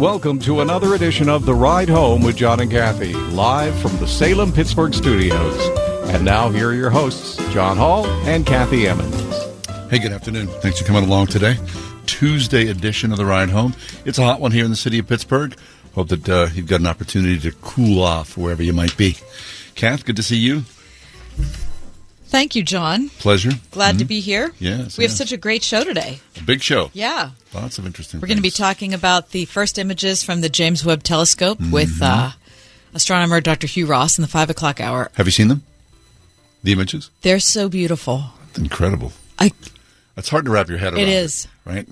Welcome to another edition of The Ride Home with John and Kathy, live from the Salem Pittsburgh studios. And now, here are your hosts, John Hall and Kathy Emmons. Hey, good afternoon. Thanks for coming along today. Tuesday edition of The Ride Home. It's a hot one here in the city of Pittsburgh. Hope that uh, you've got an opportunity to cool off wherever you might be. Kath, good to see you. Thank you, John. Pleasure. Glad to be here. Yes, We have such a great show today. A big show. Yeah. Lots of interesting We're going to be talking about the first images from the James Webb Telescope Mm-hmm. with uh, astronomer Dr. Hugh Ross in the five o'clock hour. Have you seen them? The images? They're so beautiful. Incredible. I It's hard to wrap your head around. It is. Right?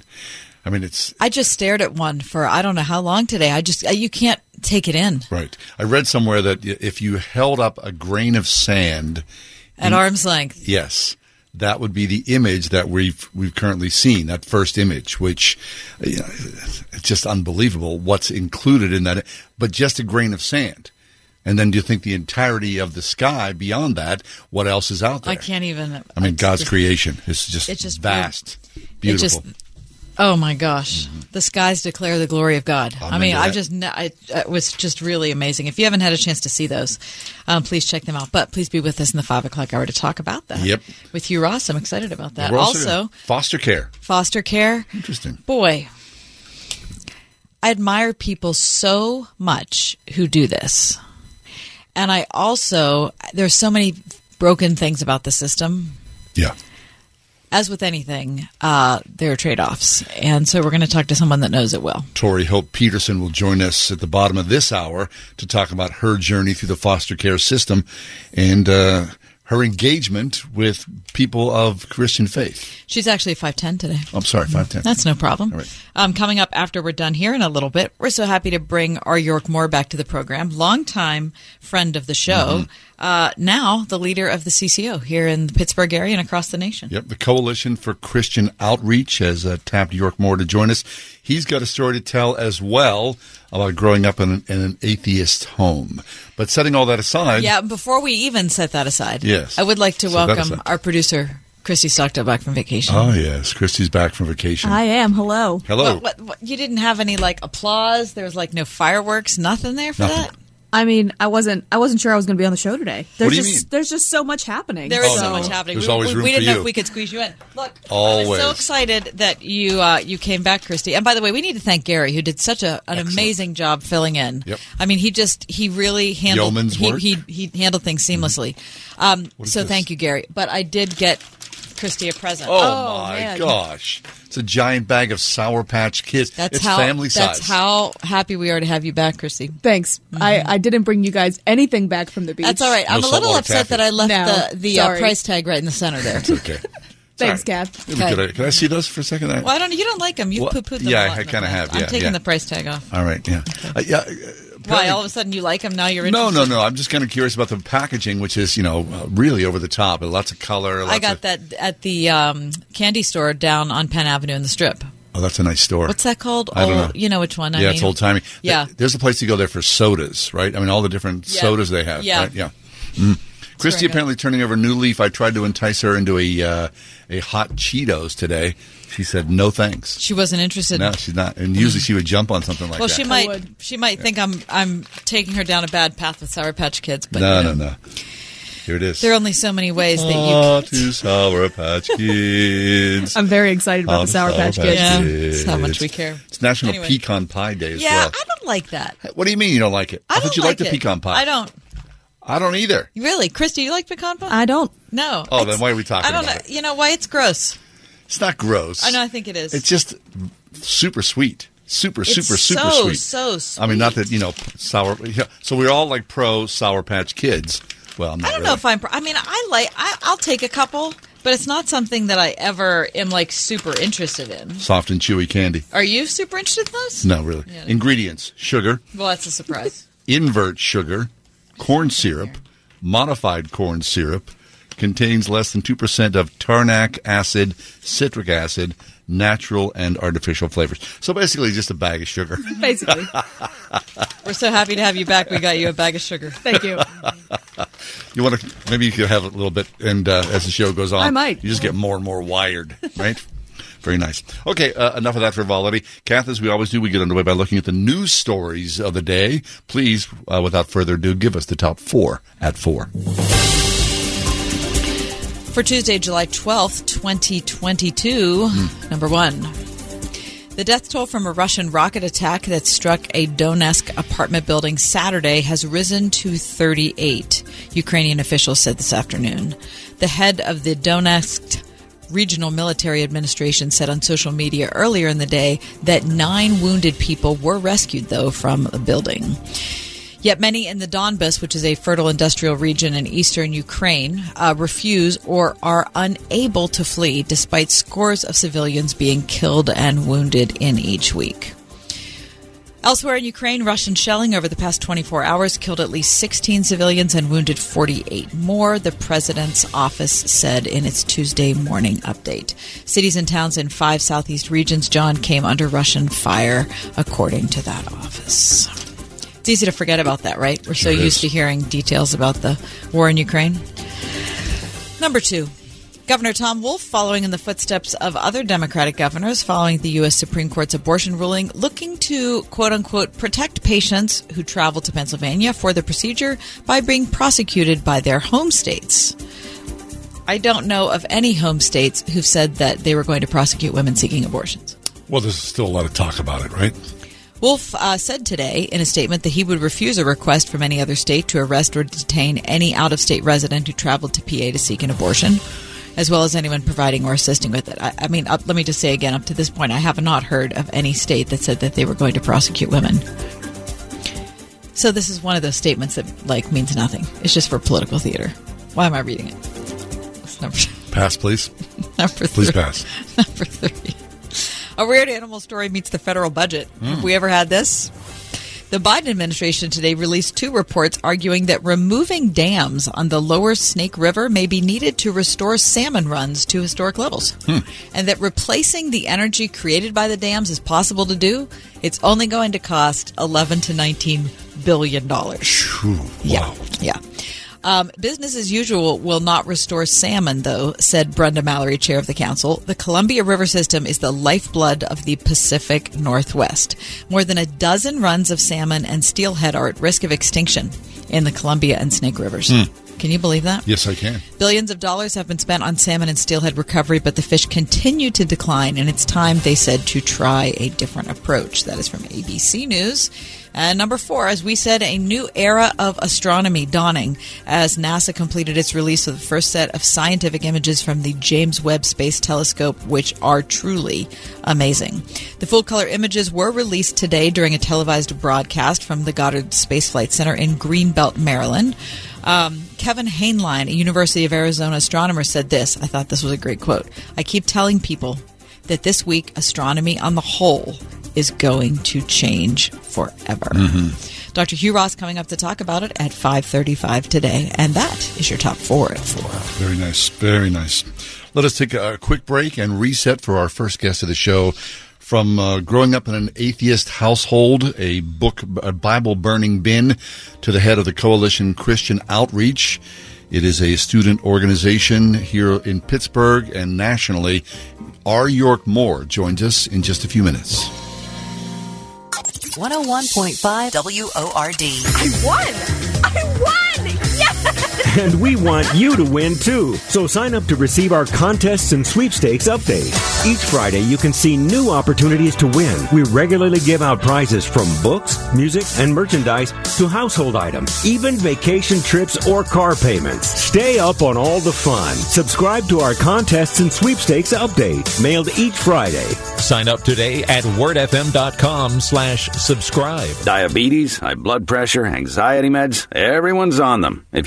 I mean, it's I just stared at one for I don't know how long today. I just uh, you can't take it in right. I read somewhere that if you held up a grain of sand at arm's length. Yes, that would be the image that we've we've currently seen. That first image, which you know, it's just unbelievable what's included in that. But just a grain of sand, and then do you think the entirety of the sky beyond that? What else is out there? I can't even. I mean, God's just- creation is just, It's just vast, It beautiful. just. Oh my gosh, the skies declare the glory of God. I'm I mean, I've just I, it was just really amazing. If you haven't had a chance to see those, um, please check them out. But please be with us in the five o'clock hour to talk about that. Yep. with Hugh Ross, I'm excited about that. We're also, foster care. foster care. Interesting. Boy, I admire people so much who do this. And I also, there's so many broken things about the system. Yeah. As with anything, uh, there are trade offs. And so we're going to talk to someone that knows it well. Tori Hope Petersen will join us at the bottom of this hour to talk about her journey through the foster care system and uh, her engagement with people of Christian faith. She's actually 5'10 today. I'm sorry, 5'10. That's no problem. All right. Um, coming up after we're done here in a little bit, we're so happy to bring R. York Moore back to the program. Longtime friend of the show, Mm-hmm. Uh, now the leader of the CCO here in the Pittsburgh area and across the nation. Yep, the Coalition for Christian Outreach has uh, tapped York Moore to join us. He's got a story to tell as well about growing up in an, in an atheist home. But setting all that aside, Yeah, before we even set that aside, Yes. I would like to Set welcome our producer, Christy Stockdale, back from vacation. Oh yes, Christy's back from vacation. I am. Hello. Hello. What, what, what, you didn't have any like applause. There was like no fireworks, nothing there for Nothing. that. I mean, I wasn't. I wasn't sure I was going to be on the show today. There's do you just mean? there's just so much happening. There is Oh, so no. much happening. There's we, always we- room we for didn't know you. if we could squeeze you in. Look, I Always. was so excited that you uh, you came back, Christy. And by the way, we need to thank Gary, who did such a, an amazing job filling in. Yep. I mean, he just he really handled Yeoman's he, work. Mm-hmm. he he handled things seamlessly. Um, so this? thank you, Gary. But I did get Christy a present. Oh, my man. gosh! It's a giant bag of Sour Patch Kids. That's it's how family size. that's how happy we are to have you back, Christy. Thanks. I, I didn't bring you guys anything back from the beach. That's all right. No I'm a little upset taffy. that I left No, the the uh, price tag right in the center there. it's okay. Thanks, Sorry. Kath. Okay. Could, I, could I see those for a second? I- Well, I don't. You don't like them. You Well, poo pooed them. yeah, a lot I kinda past. have, I'm taking yeah. the price tag off. All right. Yeah. Uh, yeah. Why? All of a sudden you like them now? You're No, interested? no, no. I'm just kind of curious about the packaging, which is, you know, uh, really over the top. Lots of color. Lots I got of, that at the um, candy store down on Penn Avenue in the Strip. Oh, that's a nice store. What's that called? I don't Old- know. You know which one? I yeah, mean. it's old timey. Yeah. There's a place to go there for sodas, right? I mean, all the different Yeah. sodas they have. Yeah. Right? Yeah. Mm. Christy apparently turning over a new leaf. I tried to entice her into a uh, a hot Cheetos today. She said no thanks. She wasn't interested. No, she's not. And usually she would jump on something like that. well, that. she might. She might think I'm. I'm taking her down a bad path with Sour Patch Kids. But no, you know, no, no. Here it is. There are only so many ways that you. Hot to Sour Patch Kids. I'm very excited about the Sour Patch Sour Kids. Yeah, Kids. that's how much we care. It's National Anyway. Pecan Pie Day as Yeah, well. I don't like that. What do you mean you don't like it? I, thought don't you like liked the it. pecan pie. I don't. I don't either. Really, Christy, you like pecan pie? I don't. no. Oh, It's- then why are we talking I don't about know. it? You know why? It's gross. It's not gross. I know. I think it is. It's just super sweet. Super, It's super, super so, sweet. so I mean, not that, you know, sour. Yeah. So we're all like pro Sour Patch Kids. Well, I don't really. know if I'm. Pro- I mean, I like. I, I'll take a couple, but it's not something that I ever am like super interested in. soft and chewy candy. Are you super interested in those? No, really. Yeah. Ingredients: sugar, Well, that's a surprise. invert sugar, corn syrup, modified corn syrup, contains less than 2% of tartaric acid, citric acid, natural and artificial flavors. So basically just a bag of sugar. Basically. We're so happy to have you back. We got you a bag of sugar. Thank you. You want to maybe you could have a little bit and uh, as the show goes on I might. you just get more and more wired, right? Very nice. Okay, uh, enough of that frivolity. Kath, as we always do, we get underway by looking at the news stories of the day. Please, uh, without further ado, give us the top four at four. For Tuesday, July 12th, 2022, number one. The death toll from a Russian rocket attack that struck a Donetsk apartment building Saturday has risen to 38, Ukrainian officials said this afternoon. The head of the Donetsk Regional Military Administration said on social media earlier in the day that nine wounded people were rescued, though, from the building. Yet many in the Donbas, which is a fertile industrial region in eastern Ukraine, uh, refuse or are unable to flee, despite scores of civilians being killed and wounded in each week. Elsewhere in Ukraine, Russian shelling over the past 24 hours killed at least 16 civilians and wounded 48 more, the president's office said in its Tuesday morning update. Cities and towns in five southeast regions, John, came under Russian fire, according to that office. It's easy to forget about that, right? We're so Sure used to hearing details about the war in Ukraine. Number two. Governor Tom Wolf, following in the footsteps of other Democratic governors following the U.S. Supreme Court's abortion ruling, looking to quote unquote protect patients who travel to Pennsylvania for the procedure by being prosecuted by their home states. I don't know of any home states who've said that they were going to prosecute women seeking abortions. Well, there's still a lot of talk about it, right? Wolf uh, said today in a statement that he would refuse a request from any other state to arrest or detain any out of state resident who traveled to PA to seek an abortion, as well as anyone providing or assisting with it. I, I mean, up, let me just say again, up to this point, I have not heard of any state that said that they were going to prosecute women. So this is one of those statements that like means nothing. It's just for political theater. Why am I reading it? Number, Pass, please. number Please pass. Number three. A weird animal story meets the federal budget. Have hmm. we ever had this? The Biden administration today released two reports arguing that removing dams on the lower Snake River may be needed to restore salmon runs to historic levels. Hmm. And that replacing the energy created by the dams is possible to do. It's only going to cost 11 to 19 billion dollars. Phew, Yeah, yeah. Um, business as usual will not restore salmon, though, said Brenda Mallory, chair of the council. The Columbia River system is the lifeblood of the Pacific Northwest. More than a dozen runs of salmon and steelhead are at risk of extinction in the Columbia and Snake Rivers. Can you believe that? Yes, I can. Billions of dollars have been spent on salmon and steelhead recovery, but the fish continue to decline, and it's time, they said, to try a different approach. That is from ABC News. And number four, as we said, a new era of astronomy dawning as NASA completed its release of the first set of scientific images from the James Webb Space Telescope, which are truly amazing. The full color images were released today during a televised broadcast from the Goddard Space Flight Center in Greenbelt, Maryland. Um, Kevin Hainline, a University of Arizona astronomer, said this. I thought this was a great quote. I keep telling people that this week astronomy on the whole is going to change forever. Dr. Hugh Ross coming up to talk about it at 5:35 today, and that is your top 4 at 4. Very nice. Very nice. Let us take a quick break and reset for our first guest of the show. From uh, growing up in an atheist household, a book, a Bible burning bin, to the head of the Coalition Christian Outreach. It is a student organization here in Pittsburgh and nationally. R. York Moore joins us in just a few minutes. 101.5 WORD. I won! I won! Yes! And we want you to win too. So sign up to receive our contests and sweepstakes update. Each Friday, you can see new opportunities to win. We regularly give out prizes from books, music, and merchandise to household items, even vacation trips or car payments. Stay up on all the fun. Subscribe to our contests and sweepstakes update, mailed each Friday. Sign up today at wordfm.com slash subscribe. Diabetes, high blood pressure, anxiety meds, everyone's on them. If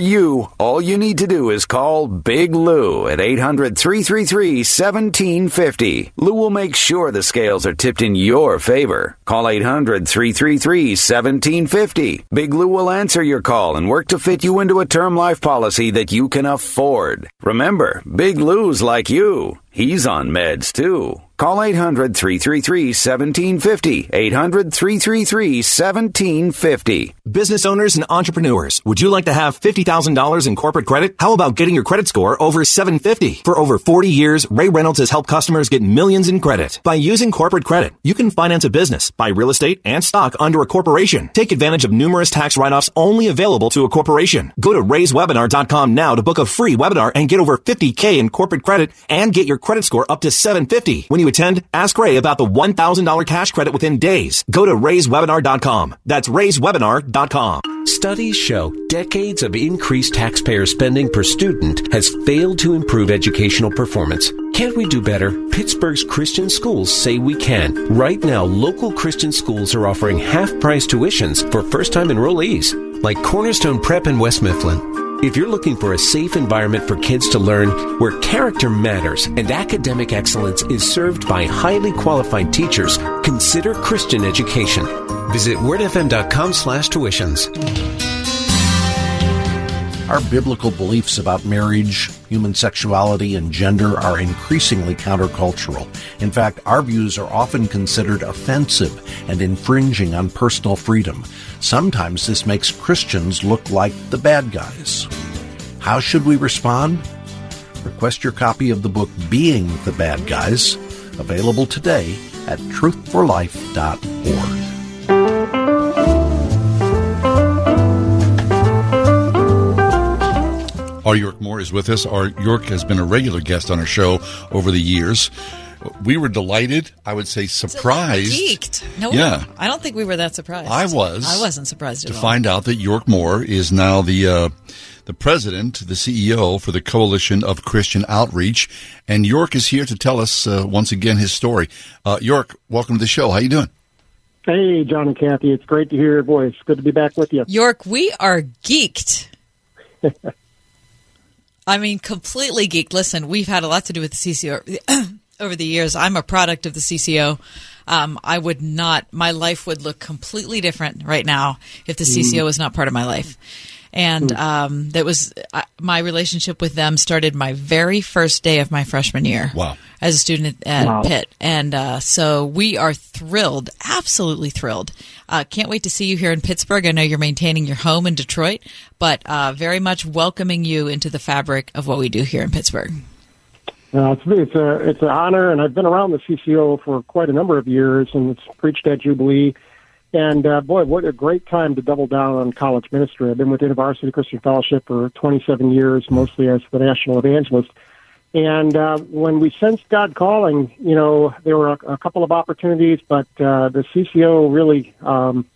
you, all you need to do is call Big Lou at 800 333 1750. Lou will make sure the scales are tipped in your favor. Call 800 333 1750. Big Lou will answer your call and work to fit you into a term life policy that you can afford. Remember, Big Lou's like you. He's on meds too. Call 800 333 1750. 800 333 1750. Business owners and entrepreneurs, would you like to have $50,000 in corporate credit? How about getting your credit score over 750? For over 40 years, Ray Reynolds has helped customers get millions in credit. By using corporate credit, you can finance a business, buy real estate and stock under a corporation. Take advantage of numerous tax write-offs only available to a corporation. Go to raiswebinar.com now to book a free webinar and get over 50K in corporate credit and get your credit score up to 750. When you attend, ask Ray about the $1,000 cash credit within days. Go to raiswebinar.com. That's raiswebinar.com. Studies show decades of increased taxpayer spending per student has failed to improve educational performance. Can't we do better? Pittsburgh's Christian schools say we can. Right now, local Christian schools are offering half price tuitions for first time enrollees, like Cornerstone Prep in West Mifflin. If you're looking for a safe environment for kids to learn where character matters and academic excellence is served by highly qualified teachers, consider Christian education. Visit wordfm.com slash tuitions. Our biblical beliefs about marriage, human sexuality, and gender are increasingly countercultural. In fact, our views are often considered offensive and infringing on personal freedom. Sometimes this makes Christians look like the bad guys. How should we respond? Request your copy of the book Being the Bad Guys, available today at truthforlife.org. R. York Moore is with us. R. York has been a regular guest on our show over the years. We were delighted, I would say surprised. Geeked. No, yeah. I don't think we were that surprised. I was. I wasn't surprised to all. find out that York Moore is now the uh, the president, the CEO for the Coalition of Christian Outreach, and York is here to tell us uh, once again his story. Uh, York, welcome to the show. How you doing? Hey, John and Kathy, it's great to hear your voice. Good to be back with you. York, we are geeked. I mean, completely geeked. Listen, we've had a lot to do with the CCO over the years. I'm a product of the CCO. Um, I would not, my life would look completely different right now if the CCO was not part of my life. And um, that was uh, my relationship with them started my very first day of my freshman year. Wow. As a student at Wow. Pitt. And uh, so we are thrilled, absolutely thrilled. Uh, can't wait to see you here in Pittsburgh. I know you're maintaining your home in Detroit, but uh, very much welcoming you into the fabric of what we do here in Pittsburgh. Uh, it's it's a it's an honor, and I've been around the CCO for quite a number of years, and it's preached at Jubilee. And uh, boy, what a great time to double down on college ministry. I've been with InterVarsity Christian Fellowship for 27 years, mostly as the national evangelist. And uh, when we sensed God calling, you know, there were a, a couple of opportunities, but uh, the CCO really, um,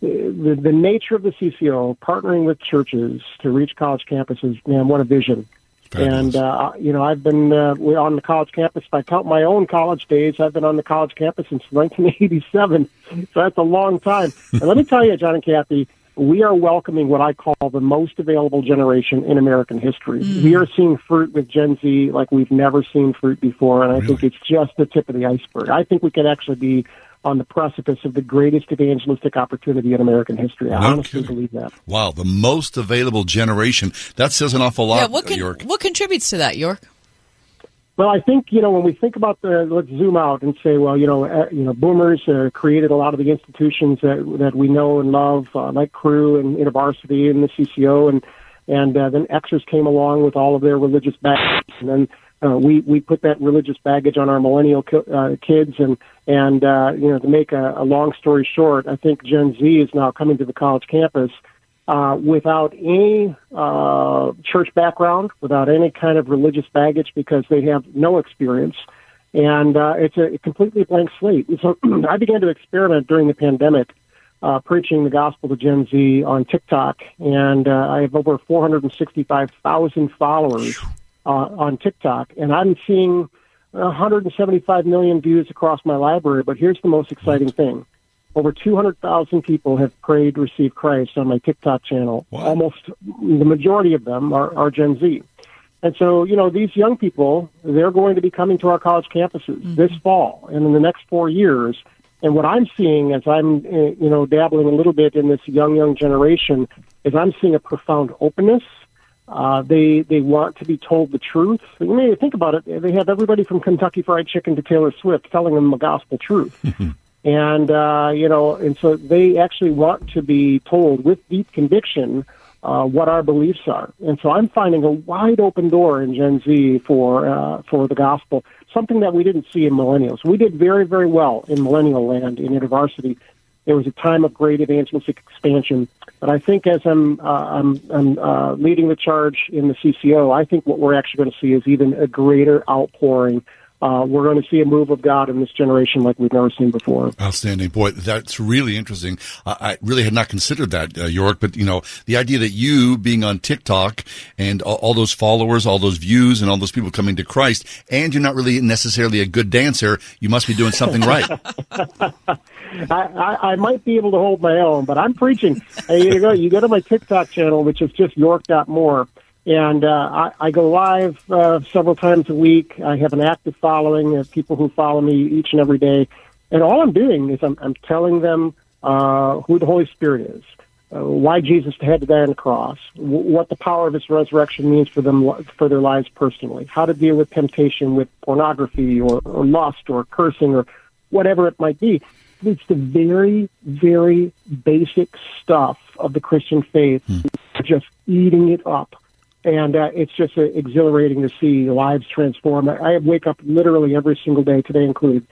the, the nature of the CCO, partnering with churches to reach college campuses, man, what a vision. And uh, you know, I've been uh, we're on the college campus. If I count my own college days, I've been on the college campus since 1987. So that's a long time. and let me tell you, John and Kathy, we are welcoming what I call the most available generation in American history. We are seeing fruit with Gen Z like we've never seen fruit before, and I think it's just the tip of the iceberg. I think we could actually be on the precipice of the greatest evangelistic opportunity in American history. I No honestly kidding. believe that. Wow, the most available generation. That says an awful lot, yeah, what, con- York. what contributes to that, York? Well, I think you know when we think about the let's zoom out and say, well, you know, uh, you know, boomers uh, created a lot of the institutions that that we know and love, uh, like Cru and InterVarsity and the CCO, and and uh, then Xers came along with all of their religious baggage, and then uh, we we put that religious baggage on our millennial ki- uh, kids, and and uh, you know, to make a, a long story short, I think Gen Z is now coming to the college campus uh, without any uh, church background, without any kind of religious baggage, because they have no experience. And uh, it's a completely blank slate. And so I began to experiment during the pandemic, uh, preaching the gospel to Gen Z on TikTok, and uh, I have over 465,000 followers uh, on TikTok, and I'm seeing 175 million views across my library. But here's the most exciting thing over 200,000 people have prayed, received Christ on my TikTok channel. Wow. Almost the majority of them are, are Gen Z. And so, you know, these young people, they're going to be coming to our college campuses mm-hmm. this fall and in the next four years. And what I'm seeing as I'm, eh, you know, dabbling a little bit in this young, young generation is I'm seeing a profound openness. Uh, they they want to be told the truth. You may think about it. They have everybody from Kentucky Fried Chicken to Taylor Swift telling them the gospel truth. and uh, you know, and so they actually want to be told with deep conviction uh, what our beliefs are. And so I'm finding a wide open door in Gen Z for uh, for the gospel, something that we didn't see in millennials. We did very very well in millennial land in InterVarsity. There was a time of great evangelistic expansion, but I think as I'm uh, I'm, I'm uh, leading the charge in the CCO, I think what we're actually going to see is even a greater outpouring uh, we're going to see a move of God in this generation like we've never seen before. Outstanding, boy, that's really interesting. I really had not considered that, uh, York, but you know, the idea that you being on TikTok and all, all, those followers, all those views, and all those people coming to Christ, and you're not really necessarily a good dancer, you must be doing something right. I, I, I might be able to hold my own, but I'm preaching. Hey, you go, you go to my TikTok channel, which is just York York.more and uh, I, I go live uh, several times a week. I have an active following of people who follow me each and every day. And all I'm doing is I'm, I'm telling them uh, who the Holy Spirit is, uh, why Jesus had to die on the cross, w- what the power of His resurrection means for them for their lives personally, how to deal with temptation with pornography or, or lust or cursing or whatever it might be. It's the very, very basic stuff of the Christian faith, hmm. just eating it up and uh, it's just uh, exhilarating to see lives transform. I, I wake up literally every single day, today included,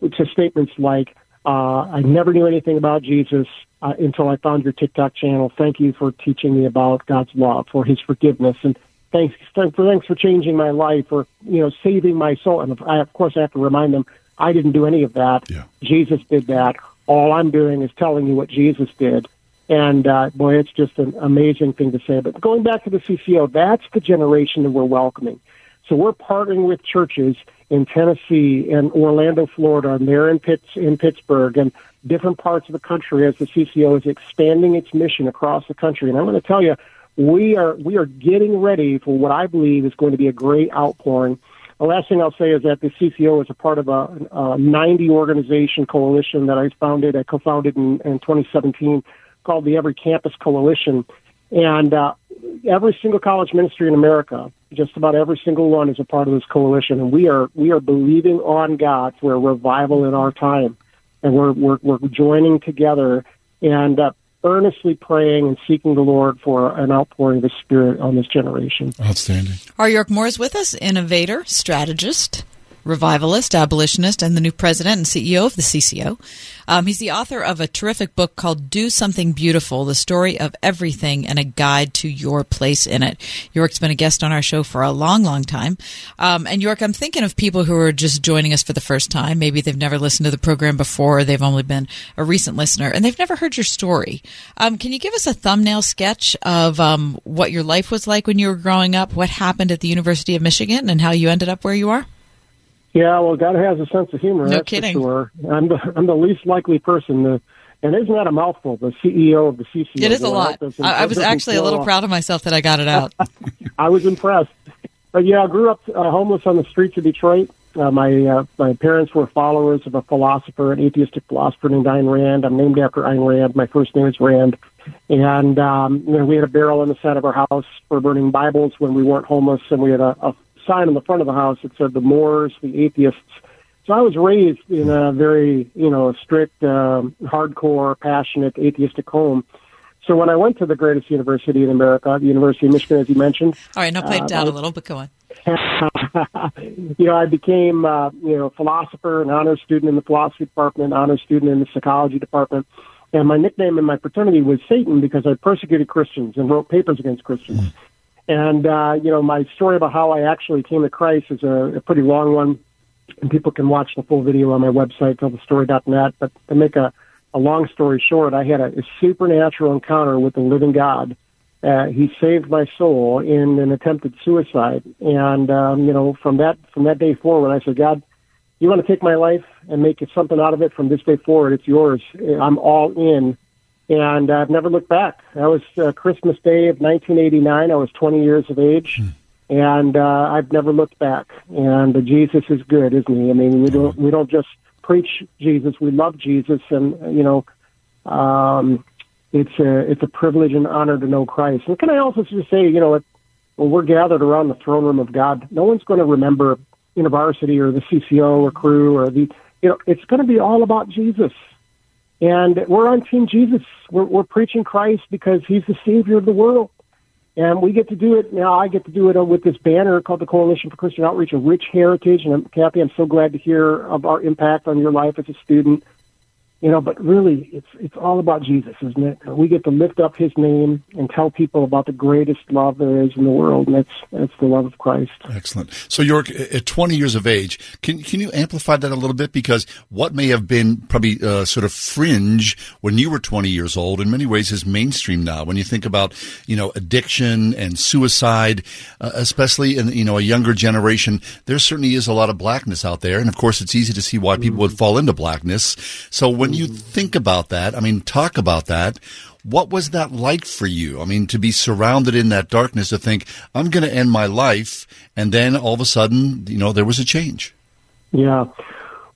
to statements like, uh, "I never knew anything about Jesus uh, until I found your TikTok channel. Thank you for teaching me about God's love, for His forgiveness, and thanks for thanks for changing my life, or you know, saving my soul." And I, of course, I have to remind them, I didn't do any of that. Yeah. Jesus did that. All I'm doing is telling you what Jesus did and uh, boy, it's just an amazing thing to say. But going back to the CCO, that's the generation that we're welcoming. So we're partnering with churches in Tennessee and Orlando, Florida, and they're in, Pitts, in Pittsburgh and different parts of the country as the CCO is expanding its mission across the country. And I'm going to tell you, we are we are getting ready for what I believe is going to be a great outpouring. The last thing I'll say is that the CCO is a part of a, a 90 organization coalition that I founded, I co-founded in, in 2017 called the Every Campus Coalition. And uh, every single college ministry in America, just about every single one, is a part of this coalition. And we are we are believing on God for a revival in our time, and we're we're, we're joining together and uh, earnestly praying and seeking the Lord for an outpouring of the Spirit on this generation. Outstanding. R. York Moore is with us, innovator, strategist revivalist, abolitionist, and the new president and CEO of the CCO. Um, he's the author of a terrific book called Do Something Beautiful The Story of Everything and a Guide to Your Place in It. York's been a guest on our show for a long, long time. Um, and York, I'm thinking of people who are just joining us for the first time. Maybe they've never listened to the program before, they've only been a recent listener, and they've never heard your story. Um, can you give us a thumbnail sketch of um, what your life was like when you were growing up, what happened at the University of Michigan, and how you ended up where you are? Yeah, well, God has a sense of humor. No that's kidding. For sure. I'm the I'm the least likely person to. And isn't that a mouthful? The CEO of the CCO. It is a lot. I, I was actually a little proud of myself that I got it out. I was impressed. But yeah, I grew up uh, homeless on the streets of Detroit. Uh, my uh, my parents were followers of a philosopher, an atheistic philosopher named Ayn Rand. I'm named after Ayn Rand. My first name is Rand. And um, you know, we had a barrel on the side of our house for burning Bibles when we weren't homeless, and we had a, a sign on the front of the house that said the Moores, the atheists. So I was raised in a very, you know, strict, um, hardcore, passionate, atheistic home. So when I went to the greatest university in America, the University of Michigan, as you mentioned. All right, now play it uh, down a little, but go on. you know, I became, uh, you know, a philosopher, an honor student in the philosophy department, an honor student in the psychology department. And my nickname in my fraternity was Satan because I persecuted Christians and wrote papers against Christians. And, uh, you know, my story about how I actually came to Christ is a, a pretty long one. And people can watch the full video on my website, tellthestory.net. But to make a, a long story short, I had a, a supernatural encounter with the living God. Uh, he saved my soul in an attempted suicide. And, um, you know, from that, from that day forward, I said, God, you want to take my life and make it something out of it from this day forward, it's yours. I'm all in and I've never looked back. That was uh, Christmas Day of 1989. I was 20 years of age, and uh, I've never looked back. And Jesus is good, isn't he? I mean, we don't we don't just preach Jesus; we love Jesus, and you know, um, it's a it's a privilege and honor to know Christ. And can I also just say, you know, when we're gathered around the throne room of God, no one's going to remember InterVarsity or the CCO or Cru or the you know, it's going to be all about Jesus. And we're on Team Jesus. We're, we're preaching Christ because He's the Savior of the world. And we get to do it now. I get to do it with this banner called the Coalition for Christian Outreach, a rich heritage. And I'm, Kathy, I'm so glad to hear of our impact on your life as a student. You know, but really, it's it's all about Jesus, isn't it? We get to lift up His name and tell people about the greatest love there is in the world, and that's that's the love of Christ. Excellent. So, York, at 20 years of age, can can you amplify that a little bit? Because what may have been probably uh, sort of fringe when you were 20 years old, in many ways, is mainstream now. When you think about you know addiction and suicide, uh, especially in you know a younger generation, there certainly is a lot of blackness out there, and of course, it's easy to see why people would fall into blackness. So when you think about that, I mean, talk about that. What was that like for you? I mean, to be surrounded in that darkness, to think, I'm going to end my life, and then all of a sudden, you know, there was a change. Yeah.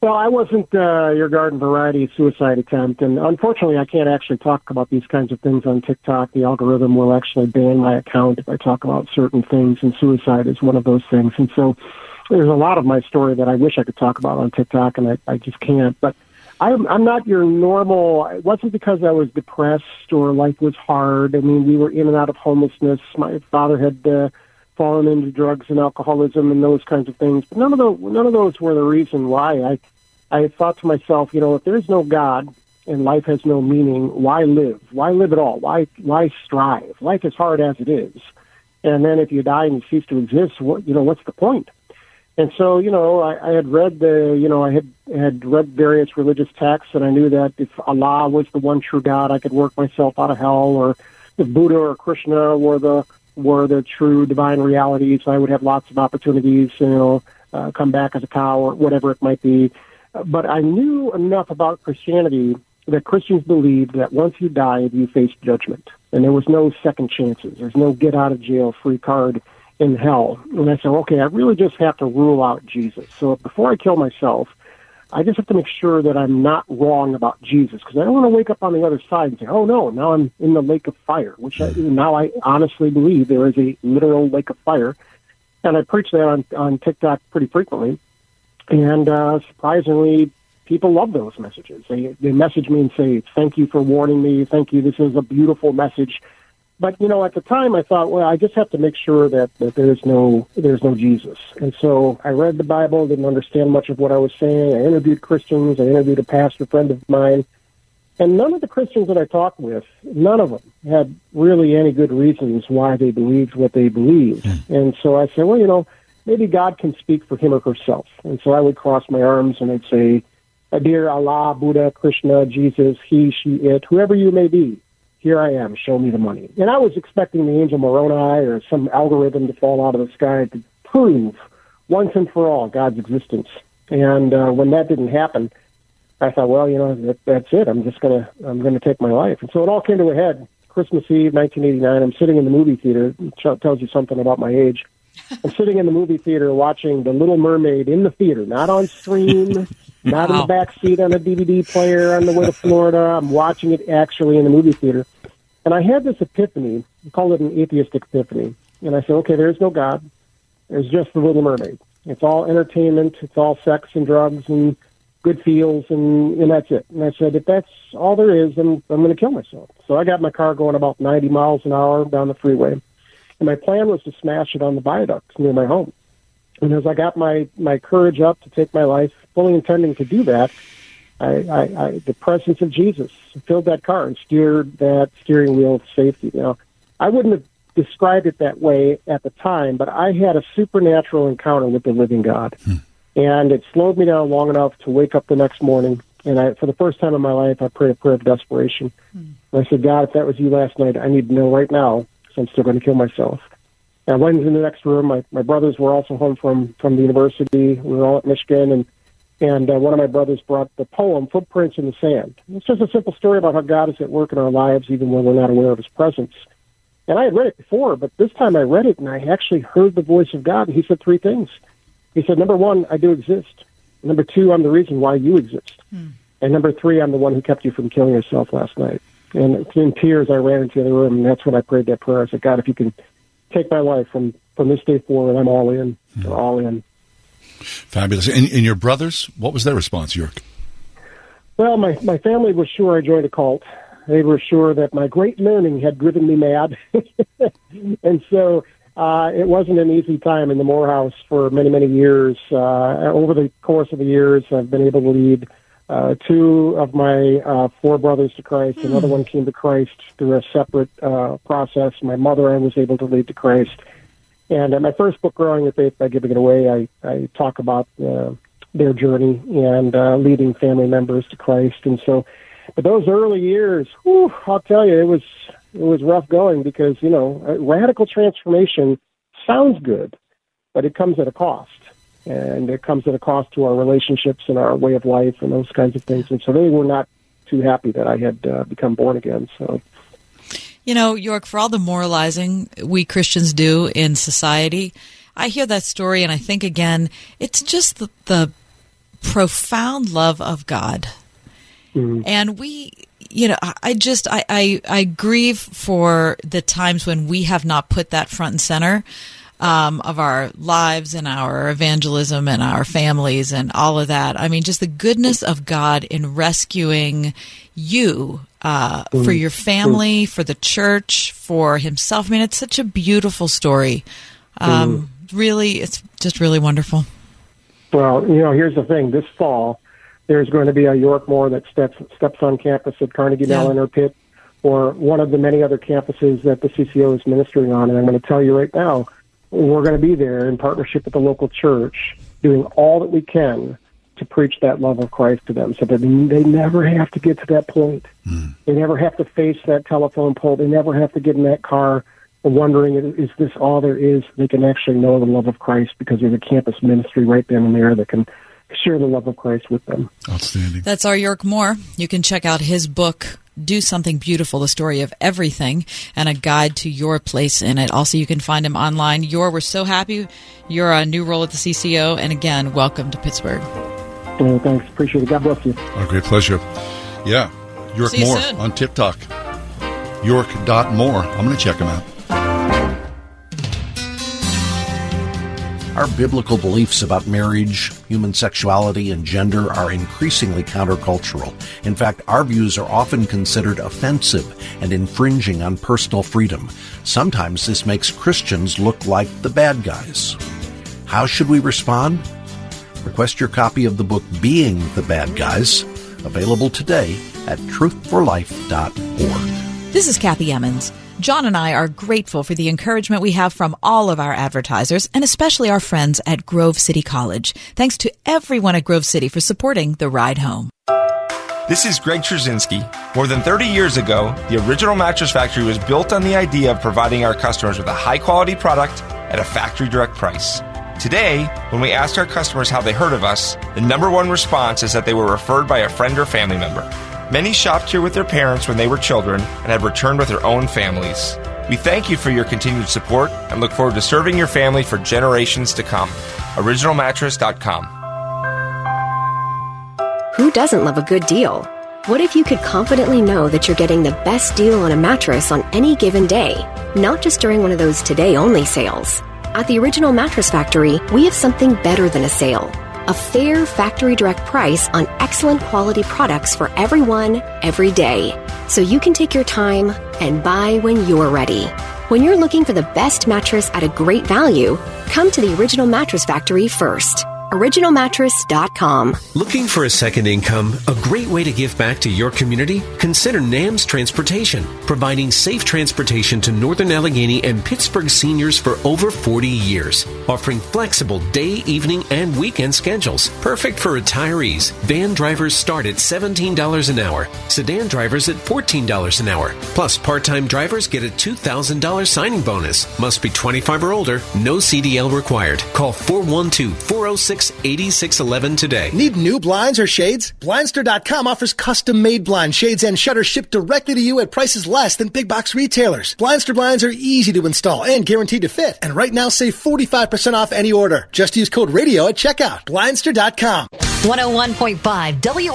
Well, I wasn't uh, your garden variety suicide attempt, and unfortunately, I can't actually talk about these kinds of things on TikTok. The algorithm will actually ban my account if I talk about certain things, and suicide is one of those things. And so, there's a lot of my story that I wish I could talk about on TikTok, and I, I just can't. But I'm, I'm not your normal. It wasn't because I was depressed or life was hard. I mean, we were in and out of homelessness. My father had uh, fallen into drugs and alcoholism and those kinds of things. But none of those, none of those were the reason why. I, I thought to myself, you know, if there's no God and life has no meaning, why live? Why live at all? Why, why strive? Life is hard as it is. And then if you die and you cease to exist, what, you know, what's the point? And so, you know, I, I had read the, you know, I had had read various religious texts, and I knew that if Allah was the one true God, I could work myself out of hell, or if Buddha or Krishna were the were the true divine realities, I would have lots of opportunities, you know, uh, come back as a cow or whatever it might be. But I knew enough about Christianity that Christians believed that once you died, you faced judgment, and there was no second chances. There's no get out of jail free card in hell. And I said, okay, I really just have to rule out Jesus. So before I kill myself, I just have to make sure that I'm not wrong about Jesus because I don't want to wake up on the other side and say, oh no, now I'm in the lake of fire, which I, now I honestly believe there is a literal lake of fire. And I preach that on, on TikTok pretty frequently. And uh, surprisingly, people love those messages. They, they message me and say, thank you for warning me. Thank you. This is a beautiful message but you know, at the time, I thought, well, I just have to make sure that, that there's no there's no Jesus. And so I read the Bible, didn't understand much of what I was saying. I interviewed Christians. I interviewed a pastor friend of mine, and none of the Christians that I talked with, none of them had really any good reasons why they believed what they believed. Mm. And so I said, well, you know, maybe God can speak for him or herself. And so I would cross my arms and I'd say, Dear Allah, Buddha, Krishna, Jesus, he, she, it, whoever you may be here I am, show me the money. And I was expecting the angel Moroni or some algorithm to fall out of the sky to prove once and for all God's existence. And uh, when that didn't happen, I thought, well, you know, that, that's it. I'm just gonna, I'm gonna take my life. And so it all came to a head. Christmas Eve, 1989. I'm sitting in the movie theater. It tells you something about my age. I'm sitting in the movie theater watching The Little Mermaid in the theater, not on stream, not wow. in the back seat on a DVD player on the way to Florida. I'm watching it actually in the movie theater. And I had this epiphany. We call it an atheistic epiphany. And I said, okay, there's no God. There's just the Little Mermaid. It's all entertainment. It's all sex and drugs and good feels, and, and that's it. And I said, if that's all there is, then I'm going to kill myself. So I got my car going about 90 miles an hour down the freeway. And my plan was to smash it on the viaducts near my home. And as I got my, my courage up to take my life, fully intending to do that, I, I, I the presence of Jesus filled that car and steered that steering wheel to safety. Now, I wouldn't have described it that way at the time, but I had a supernatural encounter with the living God. Hmm. And it slowed me down long enough to wake up the next morning. And I, for the first time in my life, I prayed a prayer of desperation. And I said, God, if that was you last night, I need to know right now, because I'm still going to kill myself. And I went into the next room. My, my brothers were also home from, from the university. We were all at Michigan. And, and uh, one of my brothers brought the poem, Footprints in the Sand. It's just a simple story about how God is at work in our lives, even when we're not aware of his presence. And I had read it before, but this time I read it and I actually heard the voice of God. And he said three things. He said, number one, I do exist. Number two, I'm the reason why you exist. And number three, I'm the one who kept you from killing yourself last night. And in tears, I ran into the other room, and that's when I prayed that prayer. I said, God, if you can take my life from, from this day forward, I'm all in. I'm all in. Fabulous. And, and your brothers, what was their response, York? Well, my, my family was sure I joined a cult. They were sure that my great learning had driven me mad. and so uh, it wasn't an easy time in the Morehouse for many, many years. Uh, over the course of the years, I've been able to lead uh, two of my uh, four brothers to Christ. Another one came to Christ through a separate uh, process. My mother I was able to lead to Christ. And in my first book, Growing the Faith by Giving It Away, I, I talk about uh, their journey and uh, leading family members to Christ. And so, but those early years, whew, I'll tell you, it was it was rough going because you know radical transformation sounds good, but it comes at a cost, and it comes at a cost to our relationships and our way of life and those kinds of things. And so they were not too happy that I had uh, become born again. So. You know, York, for all the moralizing we Christians do in society, I hear that story and I think again, it's just the, the profound love of God. Mm-hmm. And we, you know, I just, I, I, I grieve for the times when we have not put that front and center. Um, of our lives and our evangelism and our families and all of that. I mean, just the goodness of God in rescuing you uh, for your family, for the church, for Himself. I mean, it's such a beautiful story. Um, Really, it's just really wonderful. Well, you know, here's the thing. This fall, there's going to be a York Moore that steps steps on campus at Carnegie Yeah. Mellon or Pitt or one of the many other campuses that the CCO is ministering on. And I'm going to tell you right now, we're going to be there in partnership with the local church, doing all that we can to preach that love of Christ to them, so that they never have to get to that point. Hmm. They never have to face that telephone pole. They never have to get in that car wondering, is this all there is? They can actually know the love of Christ because there's a campus ministry right then and there that can share the love of Christ with them. Outstanding. That's our York Moore. You can check out his book, Do Something Beautiful, the story of everything, and a guide to your place in it. Also, you can find him online. Yor, we're so happy you're a new role at the CCO. And again, welcome to Pittsburgh. Uh, thanks. Appreciate it. God bless you. Our great pleasure. Yeah. York See you Moore soon. on TikTok. York.more. I'm going to check him out. Our biblical beliefs about marriage, human sexuality, and gender are increasingly countercultural. In fact, our views are often considered offensive and infringing on personal freedom. Sometimes this makes Christians look like the bad guys. How should we respond? Request your copy of the book Being the Bad Guys, available today at truthforlife.org. This is Kathy Emmons. John and I are grateful for the encouragement we have from all of our advertisers and especially our friends at Grove City College. Thanks to everyone at Grove City for supporting the ride home. This is Greg Trzynski. More than 30 years ago, the original Mattress Factory was built on the idea of providing our customers with a high quality product at a factory direct price. Today, when we ask our customers how they heard of us, the number one response is that they were referred by a friend or family member. Many shopped here with their parents when they were children and have returned with their own families. We thank you for your continued support and look forward to serving your family for generations to come. OriginalMattress.com. Who doesn't love a good deal? What if you could confidently know that you're getting the best deal on a mattress on any given day, not just during one of those today only sales? At the Original Mattress Factory, we have something better than a sale. A fair factory direct price on excellent quality products for everyone, every day. So you can take your time and buy when you're ready. When you're looking for the best mattress at a great value, come to the Original Mattress Factory first. originalmattress.com. Looking for a second income? A great way to give back to your community? Consider NAMS Transportation, providing safe transportation to Northern Allegheny and Pittsburgh seniors for over 40 years, offering flexible day, evening, and weekend schedules. Perfect for retirees. Van drivers start at $17 an hour, sedan drivers at $14 an hour. Plus, part time drivers get a $2,000 signing bonus. Must be 25 or older, no CDL required. Call 412 406 8611 today. Need new blinds or shades? Blindster.com offers custom made blind shades and shutters shipped directly to you at prices less than big box retailers. Blindster blinds are easy to install and guaranteed to fit. And right now, save 45% off any order. Just use code radio at checkout. Blindster.com. 101.5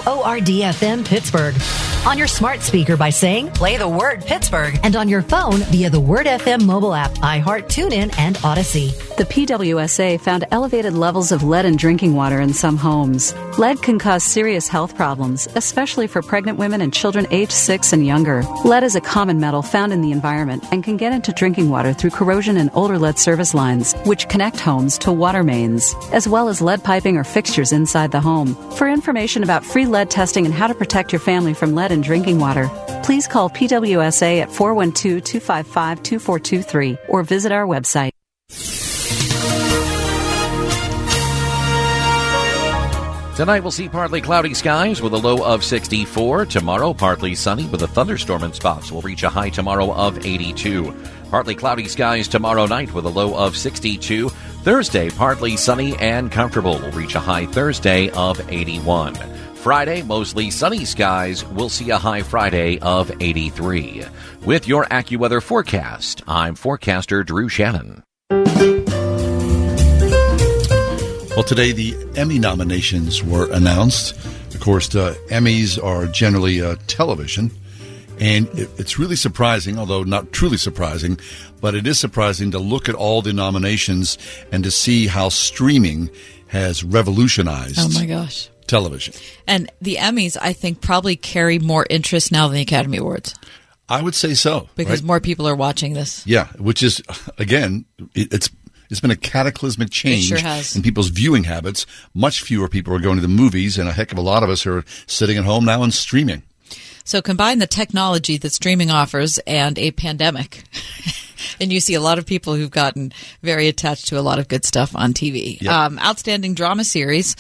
WORD FM Pittsburgh. On your smart speaker by saying, play the word Pittsburgh. And on your phone via the Word FM mobile app, iHeart, TuneIn, and Audacy. The PWSA found elevated levels of lead in drinking water in some homes. Lead can cause serious health problems, especially for pregnant women and children aged 6 and younger. Lead is a common metal found in the environment and can get into drinking water through corrosion in older lead service lines, which connect homes to water mains, as well as lead piping or fixtures inside the home. For information about free lead testing and how to protect your family from lead in drinking water, please call PWSA at 412 255 2423 or visit our website. Tonight we'll see partly cloudy skies with a low of 64. Tomorrow, partly sunny with a thunderstorm in spots. We'll reach a high tomorrow of 82. Partly cloudy skies tomorrow night with a low of 62. Thursday, partly sunny and comfortable. We'll reach a high Thursday of 81. Friday, mostly sunny skies. We'll see a high Friday of 83. With your AccuWeather forecast, I'm forecaster Drew Shannon. Well, today the Emmy nominations were announced. Of course, the Emmys are generally television, and it, it's really surprising, although not truly surprising, but it is surprising to look at all the nominations and to see how streaming has revolutionized. Oh my gosh. Television. And the Emmys, I think, probably carry more interest now than the Academy Awards I would say so. because right? more people are watching this. Yeah, which is again, it, it's it's been a cataclysmic change sure in people's viewing habits. Much fewer people are going to the movies, and a heck of a lot of us are sitting at home now and streaming. So combine the technology that streaming offers and a pandemic. And you see a lot of people who've gotten very attached to a lot of good stuff on TV. Yep. Um, outstanding drama series